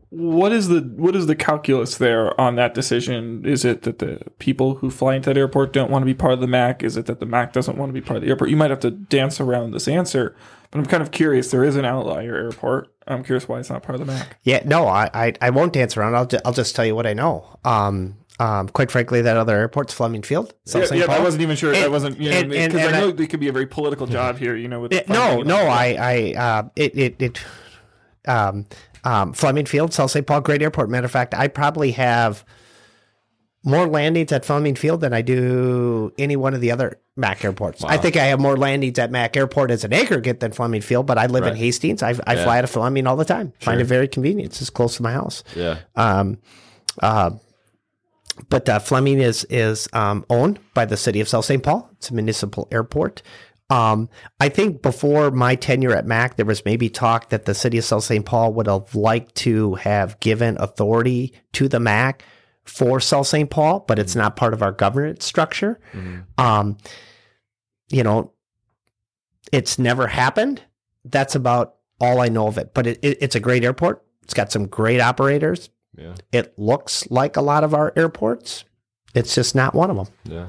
Speaker 3: What is the what is the calculus there on that decision? Is it that the people who fly into that airport don't want to be part of the Mac? Is it that the Mac doesn't want to be part of the airport? You might have to dance around this answer, but I'm kind of curious. There is an outlier airport. I'm curious why it's not part of the Mac.
Speaker 5: Yeah, no, I, I, I won't dance around. I'll, ju- I'll just tell you what I know. Um, um, quite frankly, that other airport's Fleming Field. South
Speaker 3: Yeah, yeah, I wasn't even sure. I wasn't, you know, because I know
Speaker 5: I-
Speaker 3: it could be a very political job here. You know, with
Speaker 5: It- no, no, I, I, uh, it, it, it, um, um, Fleming Field, South St. Paul, great airport. Matter of fact, I probably have more landings at Fleming Field than I do any one of the other Mac airports. I think I have more landings at Mac Airport as an aggregate than Fleming Field, but I live in Hastings. I, I fly out of Fleming all the time. Find it very convenient. It's just close to my house.
Speaker 4: yeah.
Speaker 5: Um, uh, but uh, Fleming is is um, owned by the city of South St. Paul. It's a municipal airport. Um, I think before my tenure at MAC, there was maybe talk that the city of South St. Paul would have liked to have given authority to the MAC for South St. Paul, but it's not part of our governance structure. Um, you know, it's never happened. That's about all I know of it. But it, it, it's a great airport. It's got some great operators.
Speaker 4: Yeah.
Speaker 5: It looks like a lot of our airports. It's just not one of them.
Speaker 4: Yeah.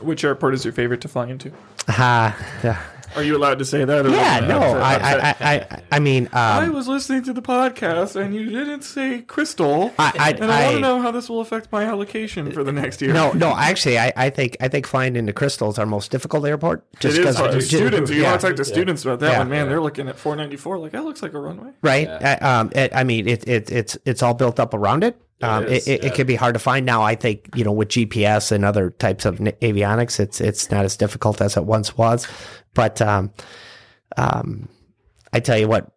Speaker 3: Which airport is your favorite to fly into?
Speaker 5: Ah, yeah,
Speaker 3: Are you allowed to say that? Or
Speaker 5: yeah no, I, I, I, I, I mean,
Speaker 3: I
Speaker 5: um,
Speaker 3: was listening to the podcast and you didn't say crystal.
Speaker 5: I, I,
Speaker 3: and I, want to know how this will affect my allocation for the next year.
Speaker 5: no, no, actually, I, I think, I think flying into Crystal is our most difficult airport. Just
Speaker 3: is
Speaker 5: because
Speaker 3: hard. students. You
Speaker 5: yeah.
Speaker 3: want to talk to students about that
Speaker 5: Yeah.
Speaker 3: one, man? They're looking at 494. Like that looks like a runway.
Speaker 5: right? Uh, um, it, I mean, it, it, it's it's all built up around it. Um, it,
Speaker 4: is,
Speaker 5: it, it
Speaker 4: yeah.
Speaker 5: can be hard to find now. I think you know with GPS and other types of avionics, it's it's not as difficult as it once was. But um, um, I tell you what,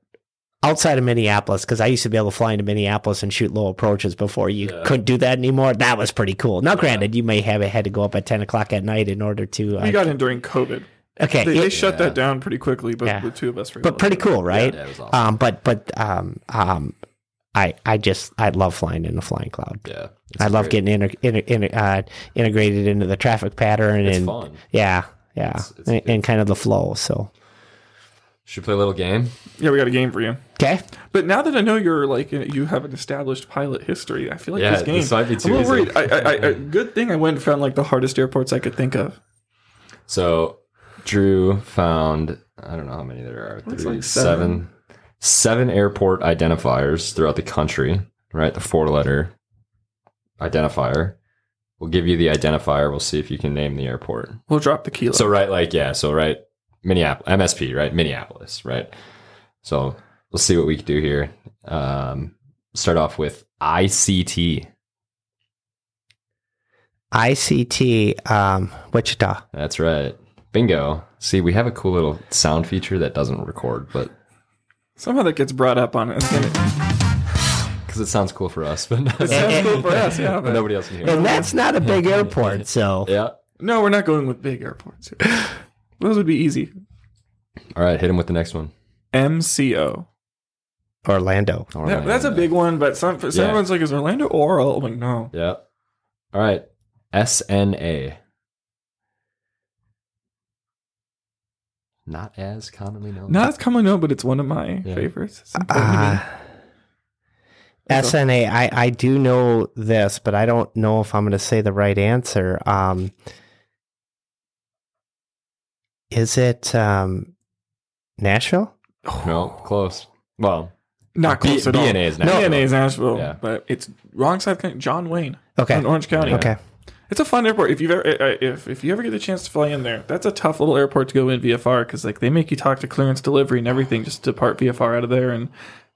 Speaker 5: outside of Minneapolis, because I used to be able to fly into Minneapolis and shoot low approaches before you couldn't do that anymore. That was pretty cool. Now, granted, you may have had to go up at ten o'clock at night in order to. Uh,
Speaker 3: We got in during COVID.
Speaker 5: okay,
Speaker 3: They, they
Speaker 5: it-
Speaker 3: shut that down pretty quickly, but
Speaker 5: Yeah.
Speaker 3: the two of us were
Speaker 5: but pretty cool, right?
Speaker 4: Yeah, it was awesome.
Speaker 5: Um, but but um, um, I I just I love flying in the flying cloud.
Speaker 4: Yeah. It's
Speaker 5: I love
Speaker 4: great.
Speaker 5: getting inter, inter, inter, uh, integrated into the traffic pattern
Speaker 4: It's
Speaker 5: and
Speaker 4: fun.
Speaker 5: yeah, yeah,
Speaker 4: It's- it's-
Speaker 5: and, and kind of the flow. So
Speaker 4: Should we play a little game?
Speaker 3: Yeah, we got a game for you.
Speaker 5: Okay.
Speaker 3: But now that I know you're like you have an established pilot history, I feel like
Speaker 4: Yeah,
Speaker 3: this game.
Speaker 4: this might be too
Speaker 3: I'm a little
Speaker 4: easy.
Speaker 3: worried. I, I, I, I- good thing I went and found like the hardest airports I could think of.
Speaker 4: So Drew found I don't know how many there are.
Speaker 3: Looks
Speaker 4: Three,
Speaker 3: like
Speaker 4: seven, seven airport identifiers throughout the country. Right, the four letter identifier. We'll give you the identifier. We'll see if you can name the airport.
Speaker 3: We'll drop the kilo.
Speaker 4: So right, like yeah, so right, Minneapolis, MSP, right, Minneapolis, right. So let's see what we can do here. Um, start off with ICT.
Speaker 5: ICT, um, Wichita.
Speaker 4: That's right. Bingo. See, we have a cool little sound feature that doesn't record, but
Speaker 3: Somehow that gets brought up on it. And it
Speaker 4: because it sounds cool for us, but,
Speaker 3: it sounds cool for us, yeah.
Speaker 4: but
Speaker 3: But
Speaker 4: nobody else can hear.
Speaker 5: And that's not a big airport, so
Speaker 4: Yeah.
Speaker 3: no, we're not going with big airports. Here. Those would be easy.
Speaker 4: All right, hit him with the next one.
Speaker 3: MCO.
Speaker 5: Orlando.
Speaker 3: Yeah, that's a big one, but some
Speaker 4: Yeah.
Speaker 3: everyone's like, is Orlando oral? I'm like, no.
Speaker 4: Yeah. All right. SNA. Not as commonly known.
Speaker 3: Not as commonly known, but it's one of my
Speaker 4: Yeah.
Speaker 3: favorites. It's important to me.
Speaker 5: Uh, SNA, I, I do know this, but I don't know if I'm going to say the right answer. Um, is it um, Nashville?
Speaker 4: no, close. Well,
Speaker 3: Not
Speaker 4: B-
Speaker 3: close at all.
Speaker 4: BNA is Nashville.
Speaker 3: BNA is Nashville,
Speaker 4: Yeah.
Speaker 3: but it's wrong side. of. John Wayne
Speaker 5: Okay.
Speaker 3: in Orange County.
Speaker 5: Okay.
Speaker 3: It's a fun airport. If you've ever, uh, if if you ever get the chance to fly in there, that's a tough little airport to go in VFR because like they make you talk to clearance delivery and everything just to part VFR out of there, and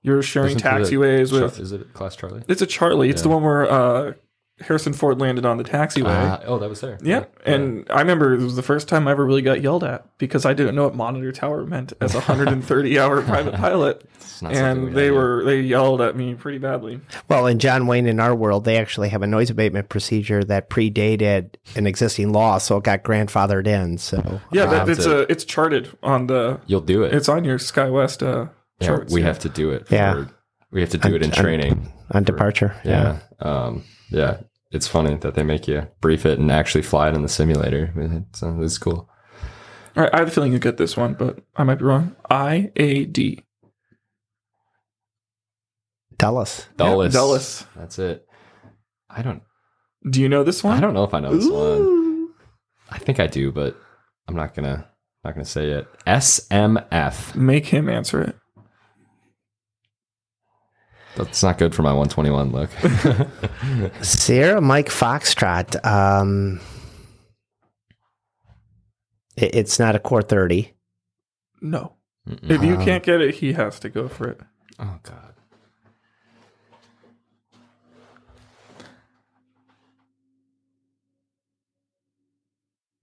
Speaker 3: you're sharing
Speaker 4: Isn't it a
Speaker 3: taxiways with.
Speaker 4: Is it Class Charlie?
Speaker 3: It's a Charlie. It's the one where uh, Harrison Ford landed on the taxiway.
Speaker 4: Ah, oh, that was there.
Speaker 3: Yeah, and I remember it was the first time I ever really got yelled at because I didn't know what monitor tower meant as a 130 hour private pilot,
Speaker 4: It's we
Speaker 3: and they
Speaker 4: had.
Speaker 3: were they yelled at me pretty badly.
Speaker 5: Well, in John Wayne, in our world, they actually have a noise abatement procedure that predated an existing law, so it got grandfathered in. So
Speaker 3: Yeah,
Speaker 5: um,
Speaker 3: but it's
Speaker 4: to-
Speaker 3: a it's charted on the
Speaker 4: You'll do it.
Speaker 3: it's on your SkyWest uh,
Speaker 4: yeah,
Speaker 3: charts.
Speaker 4: we
Speaker 3: yeah.
Speaker 4: have to do it.
Speaker 5: Yeah.
Speaker 4: for- we have to do it in
Speaker 5: I'm-
Speaker 4: training.
Speaker 5: on departure.
Speaker 4: Yeah. Um, yeah. It's funny that they make you brief it and actually fly it in the simulator. It's, uh, it's cool.
Speaker 3: All right, I have a feeling you get this one, but I might be wrong. I A D
Speaker 5: Dulles.
Speaker 4: Dulles.
Speaker 3: Dulles.
Speaker 4: That's it. I don't.
Speaker 3: Do you know this one?
Speaker 4: I don't know if I know this one. I think I do, but I'm not gonna not gonna say it. SMF.
Speaker 3: Make him answer it.
Speaker 4: That's not good for my 121 look.
Speaker 5: Sierra Mike Foxtrot. Um, it- it's not a core 30.
Speaker 3: No.
Speaker 4: Mm-mm.
Speaker 3: If you
Speaker 5: Um,
Speaker 3: can't get it, he has to go for it.
Speaker 4: oh God.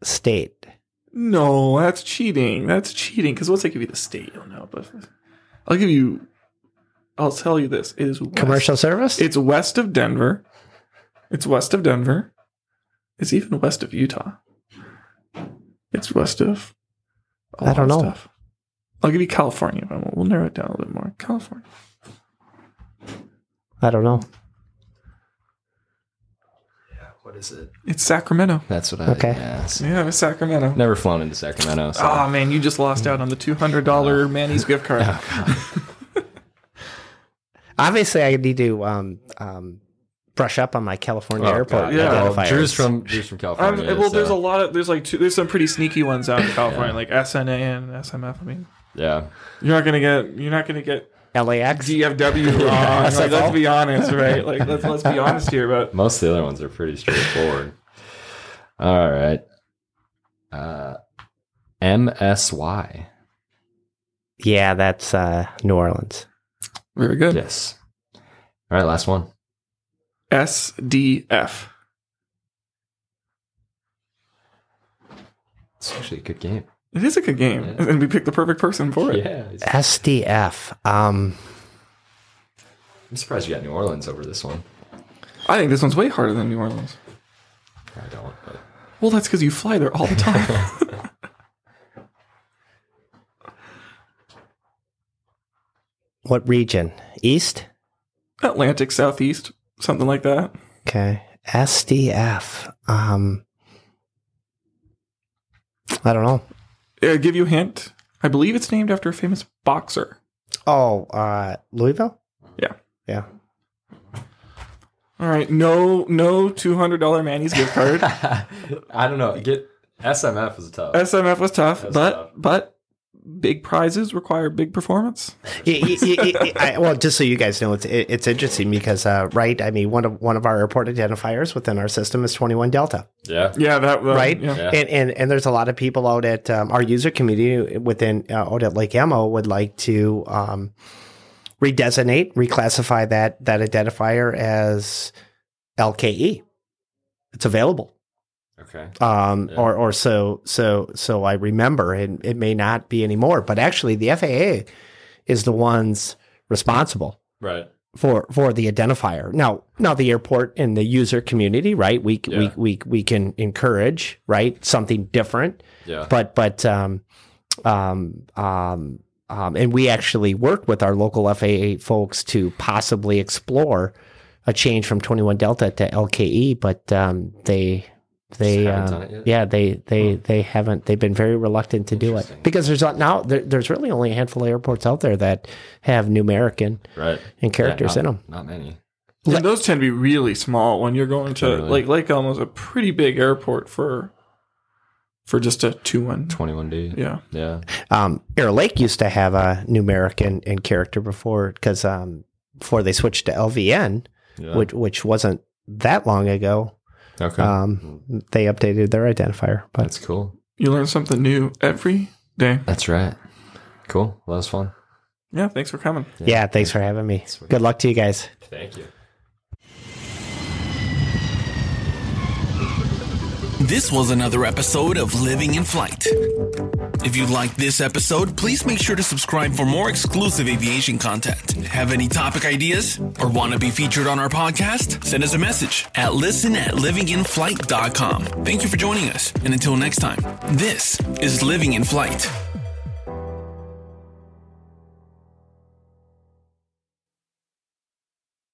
Speaker 5: State.
Speaker 3: No, that's cheating. That's cheating. Because once I give you the state, you'll know. But I'll give you. I'll tell you this: it is west.
Speaker 5: Commercial service?
Speaker 3: It's west of Denver. It's west of Denver. It's even west of Utah. It's west of.
Speaker 5: I don't know.
Speaker 3: Stuff. I'll give you California, we'll, we'll narrow it down a little bit more. California.
Speaker 5: I don't know.
Speaker 4: What is it?
Speaker 3: It's Sacramento.
Speaker 4: That's what I.
Speaker 5: Okay.
Speaker 4: Yeah, it's-
Speaker 3: Yeah, it's Sacramento.
Speaker 4: never flown into Sacramento. So.
Speaker 3: Oh man, you just lost out on the two hundred dollar Manny's gift card.
Speaker 5: Oh, Obviously, I need to um, um, brush up on my California
Speaker 4: Oh,
Speaker 5: airport
Speaker 4: God.
Speaker 3: Yeah.
Speaker 4: Well,
Speaker 5: identifiers.
Speaker 4: Drew's from Drew's from
Speaker 3: Um,
Speaker 4: California.
Speaker 3: well, there's a lot of there's like two, there's some pretty sneaky ones out in California, like SNA and SMF. I mean,
Speaker 4: yeah.
Speaker 3: you're not gonna get you're not gonna get
Speaker 5: LAX.
Speaker 3: DFW wrong. like, let's be honest, right? Like let's let's be honest here. But
Speaker 4: Most of the other ones are pretty straightforward. All right. Uh, MSY.
Speaker 5: Yeah, that's uh, New Orleans.
Speaker 3: Very good.
Speaker 4: Yes. All right, last one.
Speaker 3: SDF.
Speaker 4: It's actually a good game.
Speaker 3: It is a good game,
Speaker 4: Yeah.
Speaker 3: and we picked the perfect person for it.
Speaker 4: Yeah. it's-
Speaker 5: SDF. Um,
Speaker 4: I'm surprised you got New Orleans over this one.
Speaker 3: I think this one's way harder than New Orleans.
Speaker 4: I don't, but
Speaker 3: Well, that's because you fly there all the time.
Speaker 5: what region? East?
Speaker 3: Atlantic, Southeast, something like that.
Speaker 5: Okay. SDF. Um, I don't know.
Speaker 3: Uh, give you a hint. I believe it's named after a famous boxer.
Speaker 5: Oh, uh, Louisville.
Speaker 3: Yeah.
Speaker 5: Yeah.
Speaker 3: All right. No, no two hundred dollar Manny's gift card.
Speaker 4: I don't know. Get SMF is tough.
Speaker 3: SMF was tough,
Speaker 4: That's
Speaker 3: but
Speaker 4: tough.
Speaker 3: but big prizes require big performance.
Speaker 5: Y- y- y- y- I- well, just so you guys know, it's it, it's interesting because uh, right. I mean, one of one of our airport identifiers within our system is twenty one Delta.
Speaker 4: yeah.
Speaker 3: Yeah, that uh,
Speaker 5: right?
Speaker 3: Yeah.
Speaker 4: Yeah.
Speaker 5: And, and and there's a lot of people out at um, our user community within uh, out at Lake Elmo would like to um, redesignate, reclassify that that identifier as LKE. It's available,
Speaker 4: Okay.
Speaker 5: um,
Speaker 4: Yeah.
Speaker 5: or or so so so I remember, and it may not be anymore. But actually, the FAA is the ones responsible
Speaker 4: Right.
Speaker 5: for for the identifier. Now, now the airport and the user community, right? We
Speaker 4: Yeah.
Speaker 5: we we we can encourage right something different,
Speaker 4: Yeah.
Speaker 5: but but um um um um and we actually work with our local FAA folks to possibly explore a change from 21 Delta to LKE, but um they they
Speaker 4: Just haven't
Speaker 5: um,
Speaker 4: done it yet?
Speaker 5: yeah they they they haven't they've been very reluctant to do it because there's not now there, there's really only a handful of airports out there that have numeric and,
Speaker 4: right.
Speaker 5: and characters
Speaker 4: Yeah,
Speaker 5: in them
Speaker 4: Not many.
Speaker 3: And those tend to be really small when you're going to
Speaker 4: Totally.
Speaker 3: like Lake Elmo's a pretty big airport for for just a two one.
Speaker 4: 21D.
Speaker 3: Yeah.
Speaker 4: Yeah.
Speaker 5: Um, Air Lake used to have a numeric and, and character before because um, before they switched to LVN,
Speaker 4: Yeah.
Speaker 5: which which wasn't that long ago.
Speaker 4: Okay.
Speaker 5: Um, they updated their identifier, but
Speaker 4: That's cool.
Speaker 3: You learn something new every day.
Speaker 4: That's right. Cool. Well, that was fun.
Speaker 3: Yeah, thanks for coming.
Speaker 5: yeah, thanks for having me.
Speaker 4: Sweet.
Speaker 5: Good luck to you guys.
Speaker 4: Thank you.
Speaker 2: This was another episode of Living in Flight. If you liked this episode, please make sure to subscribe for more exclusive aviation content. Have any topic ideas or want to be featured on our podcast? Send us a message at listen at livinginflight.com. Thank you for joining us. And until next time, this is Living in Flight.